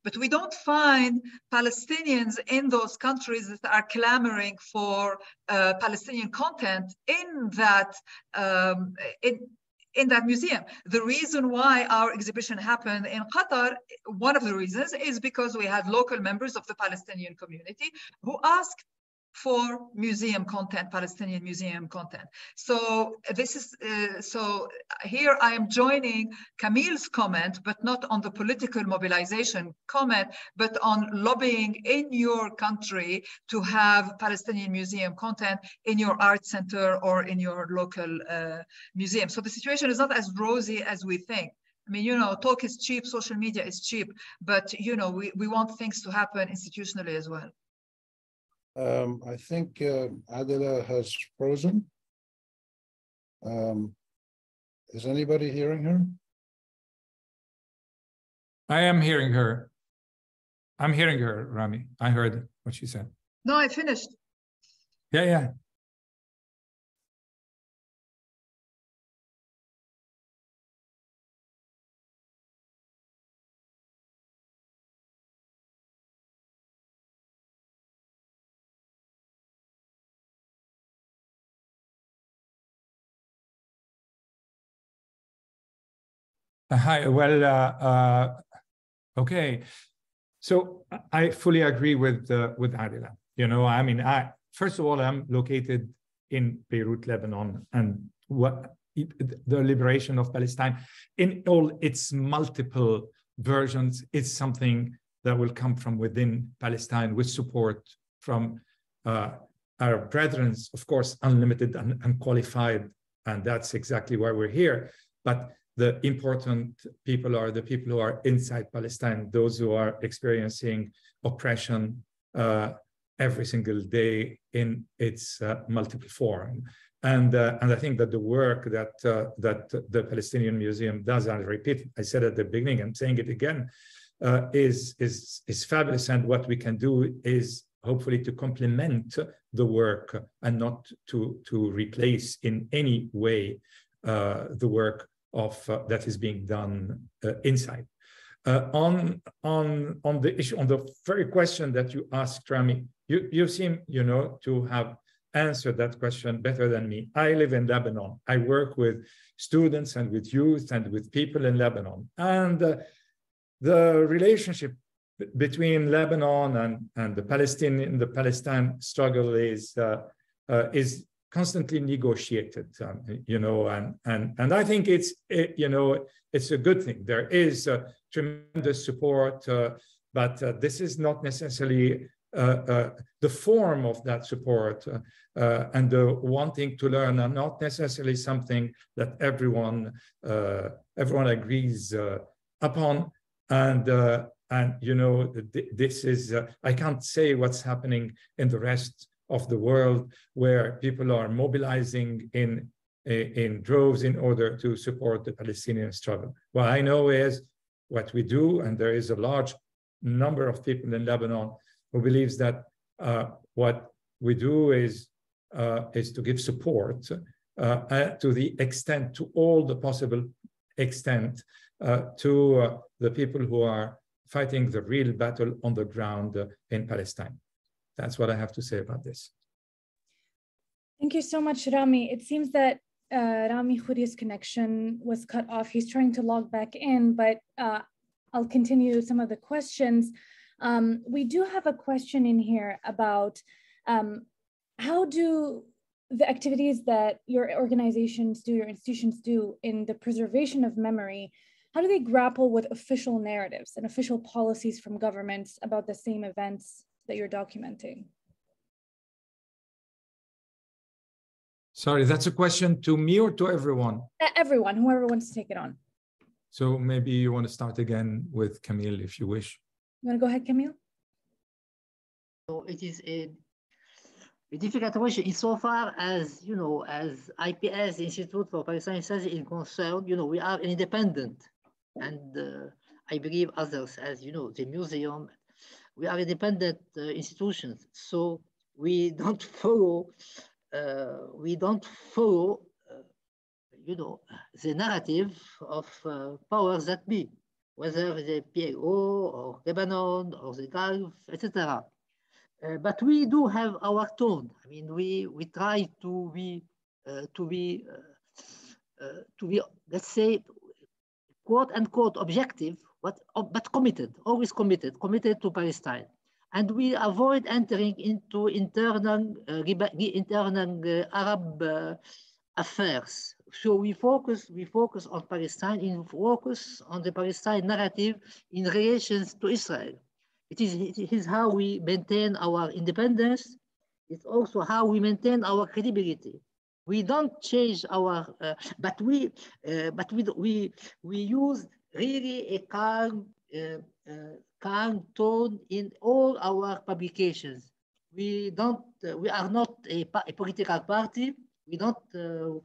but we don't find Palestinians in those countries that are clamoring for uh, Palestinian content in that um, in, in that museum. The reason why our exhibition happened in Qatar, one of the reasons is because we had local members of the Palestinian community who asked for museum content, Palestinian museum content. So this is, uh, so here I am joining Camille's comment, but not on the political mobilization comment, but on lobbying in your country to have Palestinian museum content in your art center or in your local uh, museum. So the situation is not as rosy as we think. I mean, you know, talk is cheap, social media is cheap, but you know, we, we want things to happen institutionally as well. Um, I think uh, Adila has frozen. Um, is anybody hearing her? I am hearing her. I'm hearing her, Rami. I heard what she said. No, I finished. Yeah, yeah. Hi, well, uh, uh, okay. So I fully agree with uh, with Adila. You know, I mean, I first of all, I'm located in Beirut, Lebanon, and what the liberation of Palestine in all its multiple versions is something that will come from within Palestine with support from uh, our brethren, of course, unlimited and unqualified, and that's exactly why we're here. But the important people are the people who are inside Palestine, those who are experiencing oppression uh, every single day in its uh, multiple form. And, uh, and I think that the work that, uh, that the Palestinian Museum does, and I repeat, I said at the beginning, I'm saying it again, uh, is, is, is fabulous. And what we can do is hopefully to complement the work and not to, to replace in any way uh, the work of uh, that is being done uh, inside. Uh, on on on the issue on the very question that you asked, Rami, you you seem you know to have answered that question better than me. I live in Lebanon. I work with students and with youth and with people in Lebanon, and uh, the relationship between Lebanon and and the Palestinian the Palestine struggle is uh, uh, is constantly negotiated, um, you know, and and and I think it's it, you know it's a good thing. There is uh, tremendous support, uh, but uh, this is not necessarily uh, uh, the form of that support uh, and the wanting to learn are not necessarily something that everyone everyone agrees upon, and and you know th this is I can't say what's happening in the rest of the world where people are mobilizing in, in droves in order to support the Palestinian struggle. What I know is what we do, and there is a large number of people in Lebanon who believes that uh, what we do is, uh, is to give support uh, uh to the extent, to all the possible extent uh, to uh, the people who are fighting the real battle on the ground in Palestine. That's what I have to say about this. Thank you so much, Rami. It seems that uh, Rami Khouri's connection was cut off. He's trying to log back in, but uh, I'll continue some of the questions. Um, we do have a question in here about um, how do the activities that your organizations do, your institutions do in the preservation of memory, how do they grapple with official narratives and official policies from governments about the same events that you're documenting? Sorry, that's a question to me or to everyone? Everyone, whoever wants to take it on. So maybe you want to start again with Camille if you wish. You want to go ahead, Camille? So it is a, a difficult question insofar as, you know, as IPS, Institute for Palestinian Studies is concerned, you know, we are independent. And uh, I believe others, as you know, the museum, we are independent uh, institutions. So we <laughs> don't follow, uh, we don't follow, uh, you know, the narrative of uh, powers that be, whether the PLO or Lebanon or the Gulf, etc. Uh, but we do have our tone. I mean, we we try to be uh, to be to be let's say quote unquote objective, but but committed, always committed, committed to Palestine and we avoid entering into internal, uh, internal uh, Arab uh, affairs. So we focus, we focus on Palestine, in focus on the Palestine narrative in relations to Israel. It is, it is how we maintain our independence. It's also how we maintain our credibility. We don't change our, uh, but we, uh, but we, we, we use really a calm, uh, calm tone in all our publications. We don't, uh, we are not a, a, political party. We don't, uh,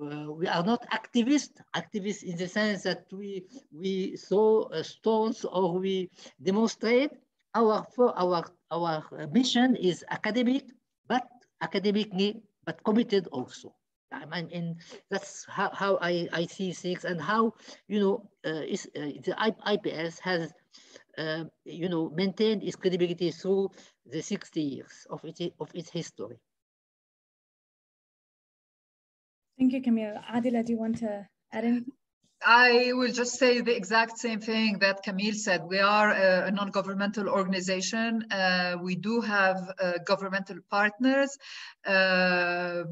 uh, we are not activists. Activists in the sense that we we throw uh, stones or we demonstrate. Our our our mission is academic, but academically but committed also. I mean, that's how, how I, I see things and how, you know, uh, is, uh, the IPS has uh, you know, maintained its credibility through the 60 years of its, of its history. Thank you, Camille. Adila, do you want to add anything? I will just say the exact same thing that Camille said. We are a, non-governmental organization. Uh, we do have uh, governmental partners uh,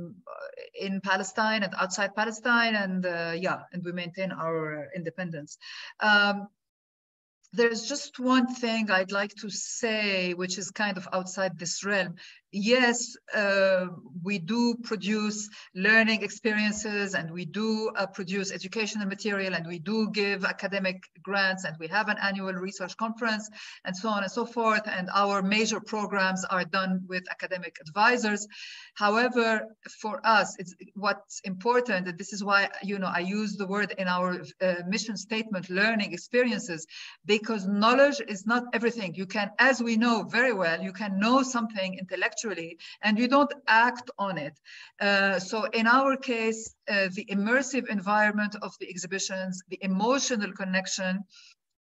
in Palestine and outside Palestine, and uh, yeah, and we maintain our independence. Um, there's just one thing I'd like to say, which is kind of outside this realm. Yes, uh, we do produce learning experiences and we do uh, produce educational material and we do give academic grants and we have an annual research conference and so on and so forth. And our major programs are done with academic advisors. However, for us, it's what's important, and this is why, you know, I use the word in our uh, mission statement, learning experiences, because knowledge is not everything. You can, as we know very well, you can know something intellectually and you don't act on it. Uh, so in our case, uh, the immersive environment of the exhibitions, the emotional connection,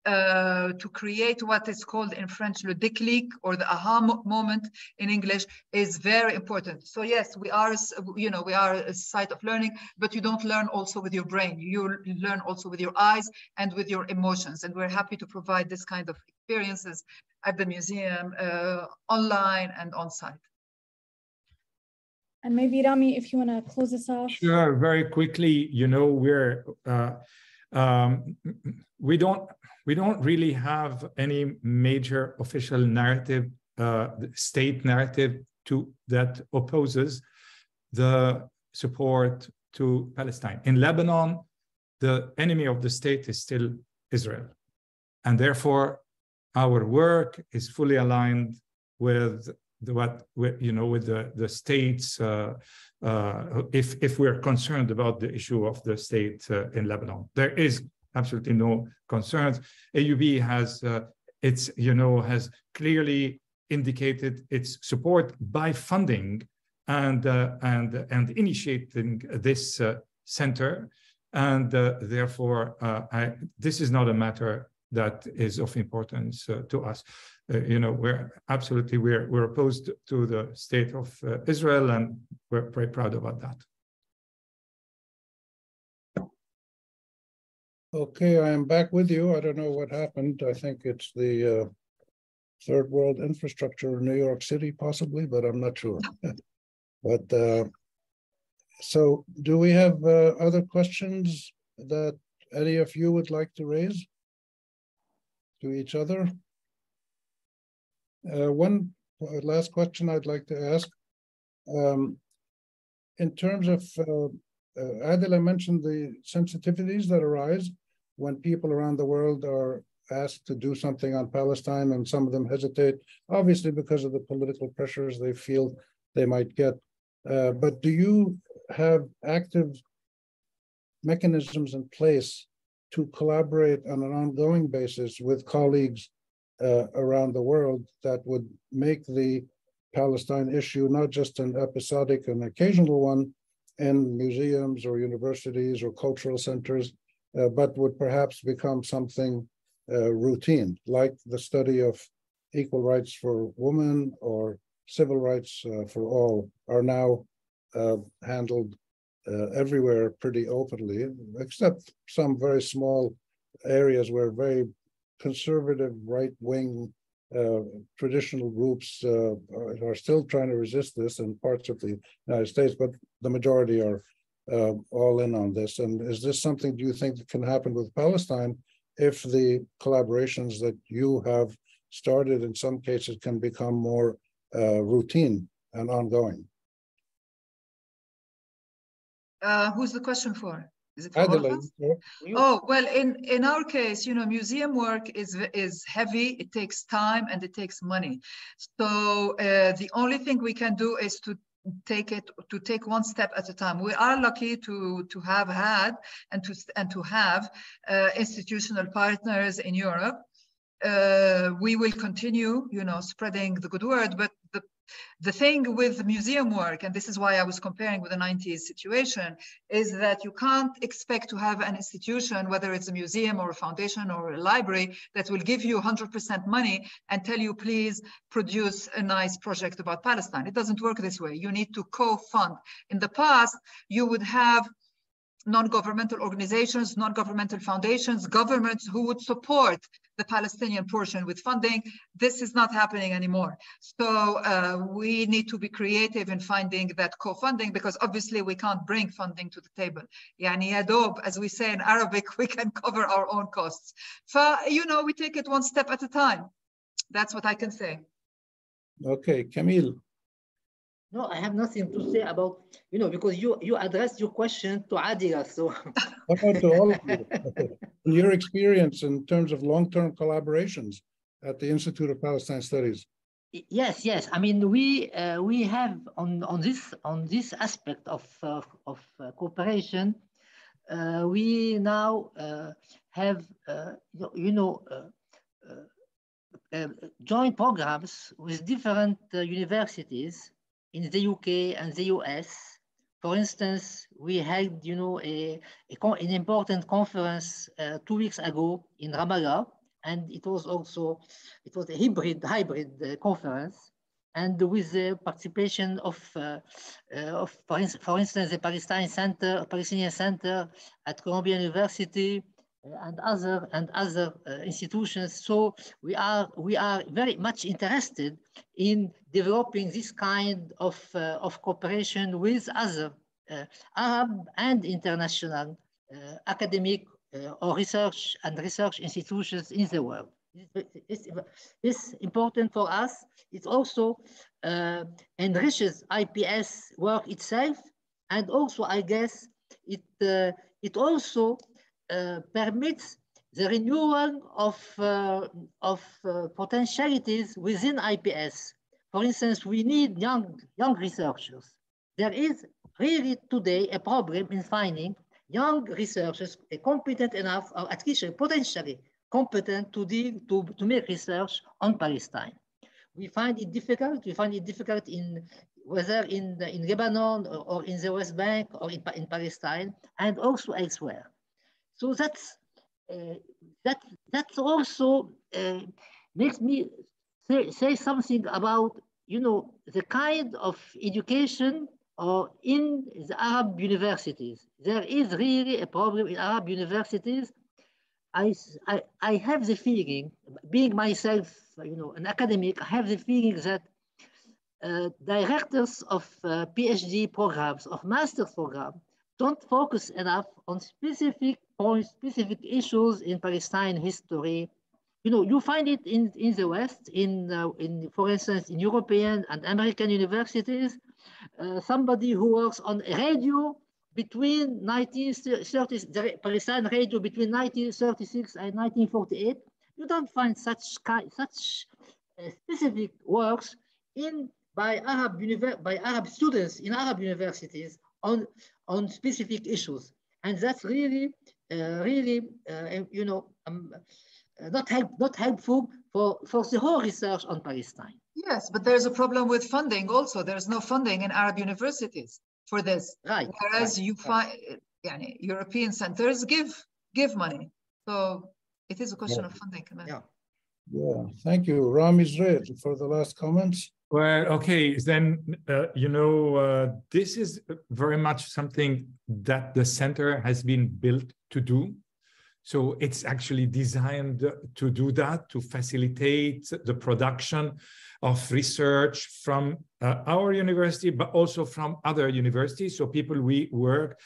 uh, to create what is called in French le déclic or the aha mo moment in English is very important. So yes, we are, you know, we are a site of learning, but you don't learn also with your brain. You learn also with your eyes and with your emotions. And we're happy to provide this kind of experiences at the museum, uh, online and on site. And maybe Rami, if you want to close this off. Sure, very quickly. You know, we're uh, um, we don't we don't really have any major official narrative, uh, state narrative to that opposes the support to Palestine. In Lebanon, the enemy of the state is still Israel. And therefore, our work is fully aligned with what you know with the the states uh, uh, if if we're concerned about the issue of the state uh, in Lebanon. There is absolutely no concerns. AUB has uh, its, you know, has clearly indicated its support by funding and uh, and and initiating this uh, center, and therefore, I, this is not a matter that is of importance uh, to us. you know, we're absolutely we're we're opposed to the state of Israel, and we're very proud about that. Okay, I am back with you. I don't know what happened. I think it's the uh, third world infrastructure in New York City, possibly, but I'm not sure. <laughs> but uh, so, do we have uh, other questions that any of you would like to raise to each other? Uh, one uh, last question I'd like to ask. Um, in terms of, uh, uh, Adila mentioned the sensitivities that arise when people around the world are asked to do something on Palestine and some of them hesitate, obviously because of the political pressures they feel they might get. Uh, but do you have active mechanisms in place to collaborate on an ongoing basis with colleagues uh, around the world that would make the Palestine issue not just an episodic and occasional one in museums or universities or cultural centers, uh, but would perhaps become something uh, routine, like the study of equal rights for women or civil rights uh, for all are now uh, handled uh, everywhere pretty openly, except some very small areas where very conservative right-wing uh, traditional groups uh, are, are, still trying to resist this in parts of the United States, but the majority are uh, all in on this. And is this something do you think that can happen with Palestine if the collaborations that you have started in some cases can become more uh, routine and ongoing? Uh, who's the question for? Is it for Adila, Oh, well, in, in our case, you know, museum work is, is heavy, it takes time and it takes money. So uh, the only thing we can do is to take it to take one step at a time. We are lucky to to have had and to and to have uh, institutional partners in europe. Uh, we will continue you know spreading the good word but the thing with museum work, and this is why I was comparing with the 90s situation, is that you can't expect to have an institution, whether it's a museum or a foundation or a library, that will give you 100% money and tell you, please produce a nice project about Palestine. It doesn't work this way. You need to co-fund. In the past, you would have non-governmental organizations, non-governmental foundations, governments who would support the Palestinian portion with funding. This is not happening anymore. So uh, we need to be creative in finding that co-funding because obviously we can't bring funding to the table. Yani adob, as we say in Arabic, <laughs> we can cover our own costs. So, you know, we take it one step at a time. That's what I can say. Okay, Camille. No, I have nothing to say about, you know, because you you addressed your question to Adila, so. to all of you. <laughs> your experience in terms of long-term collaborations at the Institute of Palestine Studies. Yes, yes. I mean, we uh, we have on on this on this aspect of uh, of uh, cooperation, uh, we now uh, have uh, you know joint programs with different universities in the UK and the US. For instance, we had, you know, a, a an important conference uh, two weeks ago in Ramallah, and it was also, it was a hybrid, hybrid uh, conference, and with the participation of, uh, uh of for, for, instance, the Palestine Center, Palestinian Center at Columbia University, and other and other uh, institutions. So we are we are very much interested in developing this kind of uh, of cooperation with other uh, Arab and international uh, academic uh, or research and research institutions in the world. It's, it's important for us. It also uh, enriches IPS work itself, and also I guess it it also permits the renewal of, uh, of uh, potentialities within IPS. For instance, we need young, young researchers. There is really today a problem in finding young researchers competent enough, or at least potentially competent to, deal, to, to make research on Palestine. We find it difficult. We find it difficult in whether in, the, in Lebanon or, or in the West Bank or in, in Palestine and also elsewhere. So that's uh, that that's also uh, makes me say, say something about you know the kind of education or in the Arab universities. There is really a problem in Arab universities. I, I, I have the feeling, being myself, you know, an academic, I have the feeling that uh, directors of uh, PhD programs, of master's programs, don't focus enough on specific points, specific issues in Palestine history. You know, you find it in, in the West, in, uh, in, for instance, in European and American universities, uh, somebody who works on radio between 1930, the Palestine radio between 1936 and 1948, you don't find such such uh, specific works in by Arab by Arab students in Arab universities on on specific issues, and that's really uh, really uh, you know um, not help not helpful for for the whole research on Palestine. Yes, but there's a problem with funding also. There's no funding in Arab universities for this. Right. Whereas right, you find right. European centers give give money. So it is a question yeah. of funding. Yeah. Yeah, thank you. Rami Zurayk for the last comments. Well, okay, then, uh, you know, uh, this is very much something that the center has been built to do. So it's actually designed to do that, to facilitate the production of research from uh, our university, but also from other universities. So people we work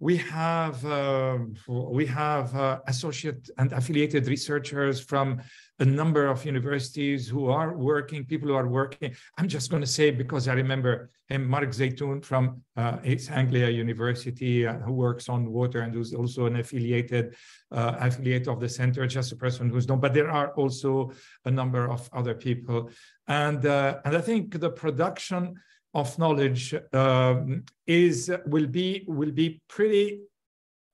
we have uh, we have uh, associate and affiliated researchers from a number of universities who are working, people who are working. I'm just going to say because I remember him, Mark Zeitoun from uh, East Anglia University, uh, who works on water and who's also an affiliated uh, affiliate of the center, just a person who's known. But there are also a number of other people, and uh, and I think the production of knowledge um, is will be will be pretty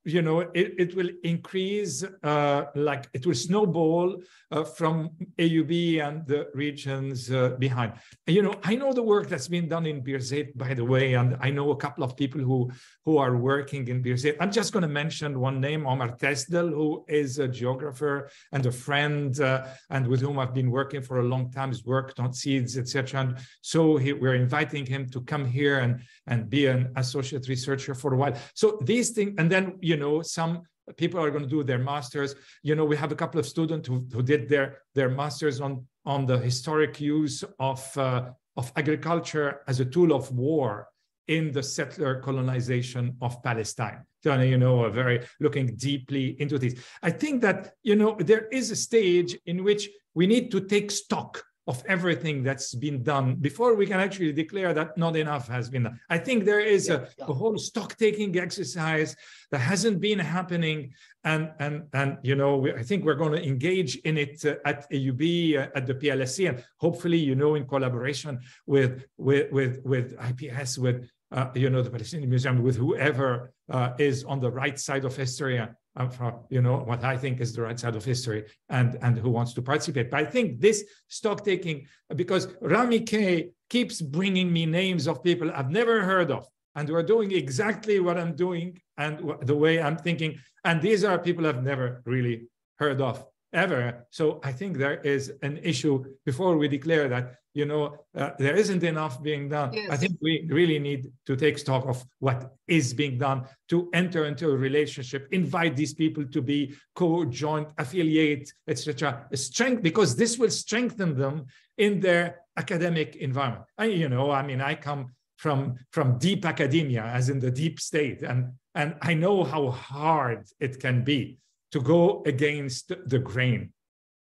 you know, it, it will increase, uh, like it will snowball uh, from AUB and the regions uh, behind. And, you know, I know the work that's been done in Birzeit, by the way, and I know a couple of people who, who are working in Birzeit. I'm just going to mention one name, Omar Tesdell, who is a geographer and a friend, uh, and with whom I've been working for a long time. He's worked on seeds, etc. And so he, we're inviting him to come here and, and be an associate researcher for a while. So these things, and then, you you know, some people are going to do their masters. You know, we have a couple of students who, who did their, their masters on, on the historic use of, uh, of agriculture as a tool of war in the settler colonization of Palestine. So, you know, a very looking deeply into this. I think that, you know, there is a stage in which we need to take stock of everything that's been done before we can actually declare that not enough has been done. I think there is yeah, a, yeah. a, whole stock taking exercise that hasn't been happening. And, and, and you know, we, I think we're going to engage in it uh, at AUB, uh, at the PLSC, and hopefully, you know, in collaboration with, with, with, with IPS, with, uh, you know, the Palestinian Museum, with whoever uh, is on the right side of history uh, for you know what I think is the right side of history and and who wants to participate. But I think this stock taking because Rami K keeps bringing me names of people I've never heard of, and who are doing exactly what I'm doing and the way I'm thinking. And these are people I've never really heard of ever. So I think there is an issue before we declare that you know uh, there isn't enough being done. Yes. I think we really need to take stock of what is being done to enter into a relationship, invite these people to be co-joint affiliate, etc. Strength because this will strengthen them in their academic environment. I, you know, I mean, I come from from deep academia, as in the deep state, and and I know how hard it can be to go against the grain.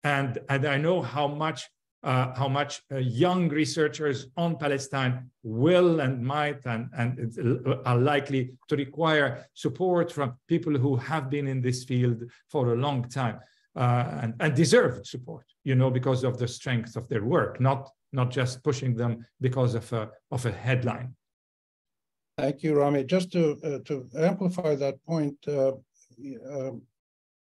And, and I know how much uh, how much uh, young researchers on Palestine will and might and, and are likely to require support from people who have been in this field for a long time uh, and, and deserve support, you know, because of the strength of their work, not, not just pushing them because of a, of a headline. Thank you, Rami. Just to, uh, to amplify that point, uh, um,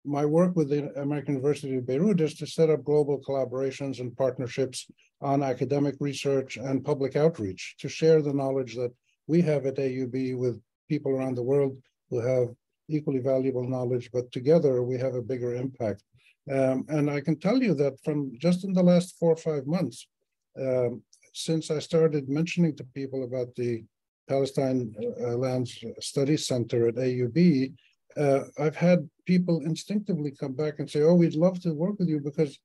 my work with the American University of Beirut is to set up global collaborations and partnerships on academic research and public outreach to share the knowledge that we have at AUB with people around the world who have equally valuable knowledge, but together we have a bigger impact. Um, and I can tell you that from just in the last four or five months, um, since I started mentioning to people about the Palestine uh, Lands Study Center at AUB, uh, I've had people instinctively come back and say, oh, we'd love to work with you because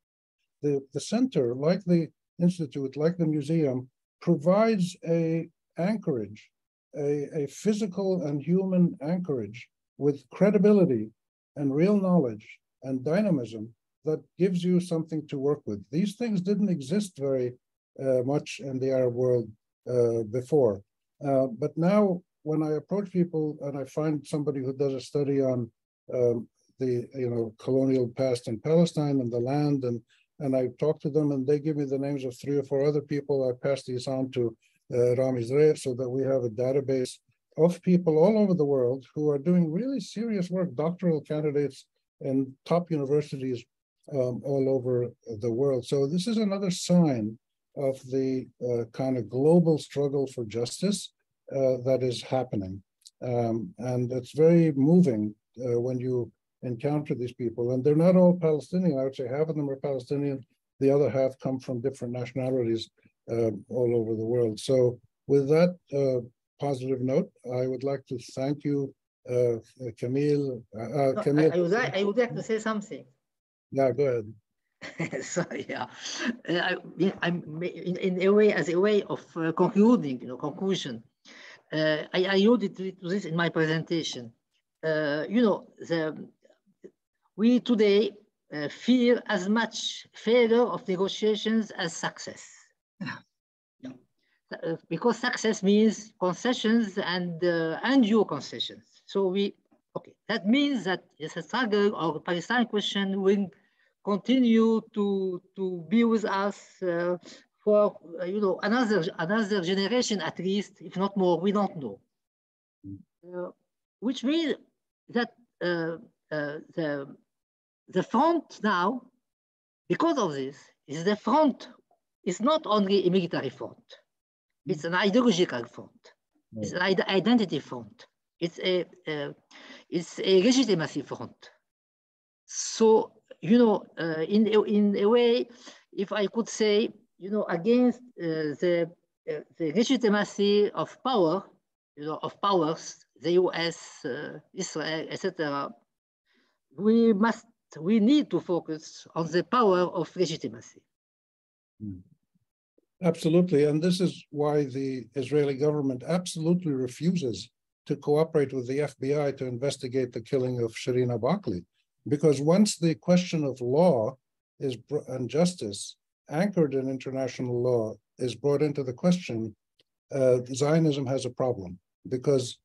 the, the center, like the institute, like the museum, provides a anchorage, a, a physical and human anchorage with credibility and real knowledge and dynamism that gives you something to work with. These things didn't exist very uh, much in the Arab world uh, before. Uh, but now when I approach people and I find somebody who does a study on um, the you know colonial past in Palestine and the land and and I talk to them and they give me the names of three or four other people. I pass these on to uh, Zurayk so that we have a database of people all over the world who are doing really serious work, doctoral candidates in top universities um, all over the world. So this is another sign of the uh, kind of global struggle for justice uh, that is happening. Um, and it's very moving uh, when you encounter these people. And they're not all Palestinian. I would say half of them are Palestinian. The other half come from different nationalities uh, all over the world. So with that uh, positive note, I would like to thank you, uh, Camille. Uh, no, Camille. I, I, would like, I would like to say something. Yeah, go ahead. <laughs> Sorry, yeah. I, I'm in, in a way, as a way of uh, concluding, you know, conclusion. Uh, I, I alluded to this in my presentation. Uh, you know, the, we today uh, fear as much failure of negotiations as success. <laughs> Yeah. Uh, because success means concessions and uh, undue concessions. So we, okay, that means that it's a struggle or Palestine question will continue to, to be with us uh, for, uh, you know, another, another generation at least, if not more, we don't know. Uh, which means that uh, the the front now, because of this, is the front is not only a military front, it's an ideological front, it's an identity front, it's a, uh, it's a legitimacy front. So, you know, uh, in, in a way, if I could say, you know, against uh, the, uh, the legitimacy of power, you know, of powers, the US, uh, Israel, etc., we must we need to focus on the power of legitimacy. Hmm. Absolutely. And this is why the Israeli government absolutely refuses to cooperate with the FBI to investigate the killing of Shireen Abu Akleh. Because once the question of law is and justice anchored in international law is brought into the question, uh, Zionism has a problem because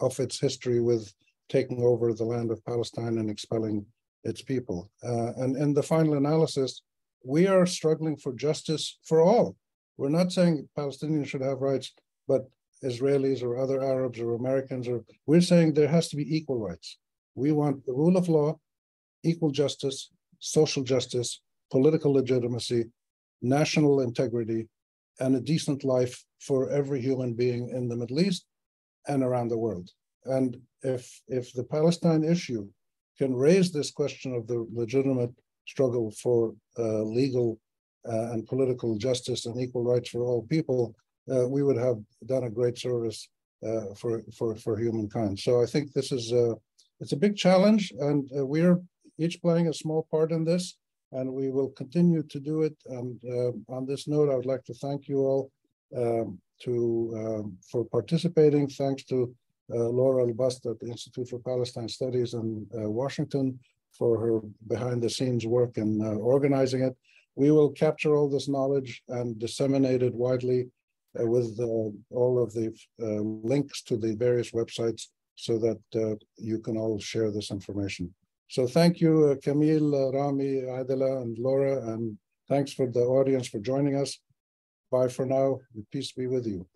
of its history with taking over the land of Palestine and expelling its people. Uh, and in the final analysis, we are struggling for justice for all. We're not saying Palestinians should have rights, but Israelis or other Arabs or Americans, or we're saying there has to be equal rights. We want the rule of law, equal justice, social justice, political legitimacy, national integrity, and a decent life for every human being in the Middle East and around the world. And if if the Palestine issue can raise this question of the legitimate struggle for uh, legal uh, and political justice and equal rights for all people, uh, we would have done a great service uh, for, for, for humankind. So I think this is a, it's a big challenge and uh, we're each playing a small part in this and we will continue to do it. And uh, on this note, I would like to thank you all um, to um, for participating. Thanks to uh, Laura Albast at the Institute for Palestine Studies in uh, Washington for her behind the scenes work in uh, organizing it. We will capture all this knowledge and disseminate it widely uh, with uh, all of the links to the various websites so that you can all share this information. So thank you, uh, Camille, uh, Rami, Adila, and Laura, and thanks for the audience for joining us. Bye for now. Peace be with you.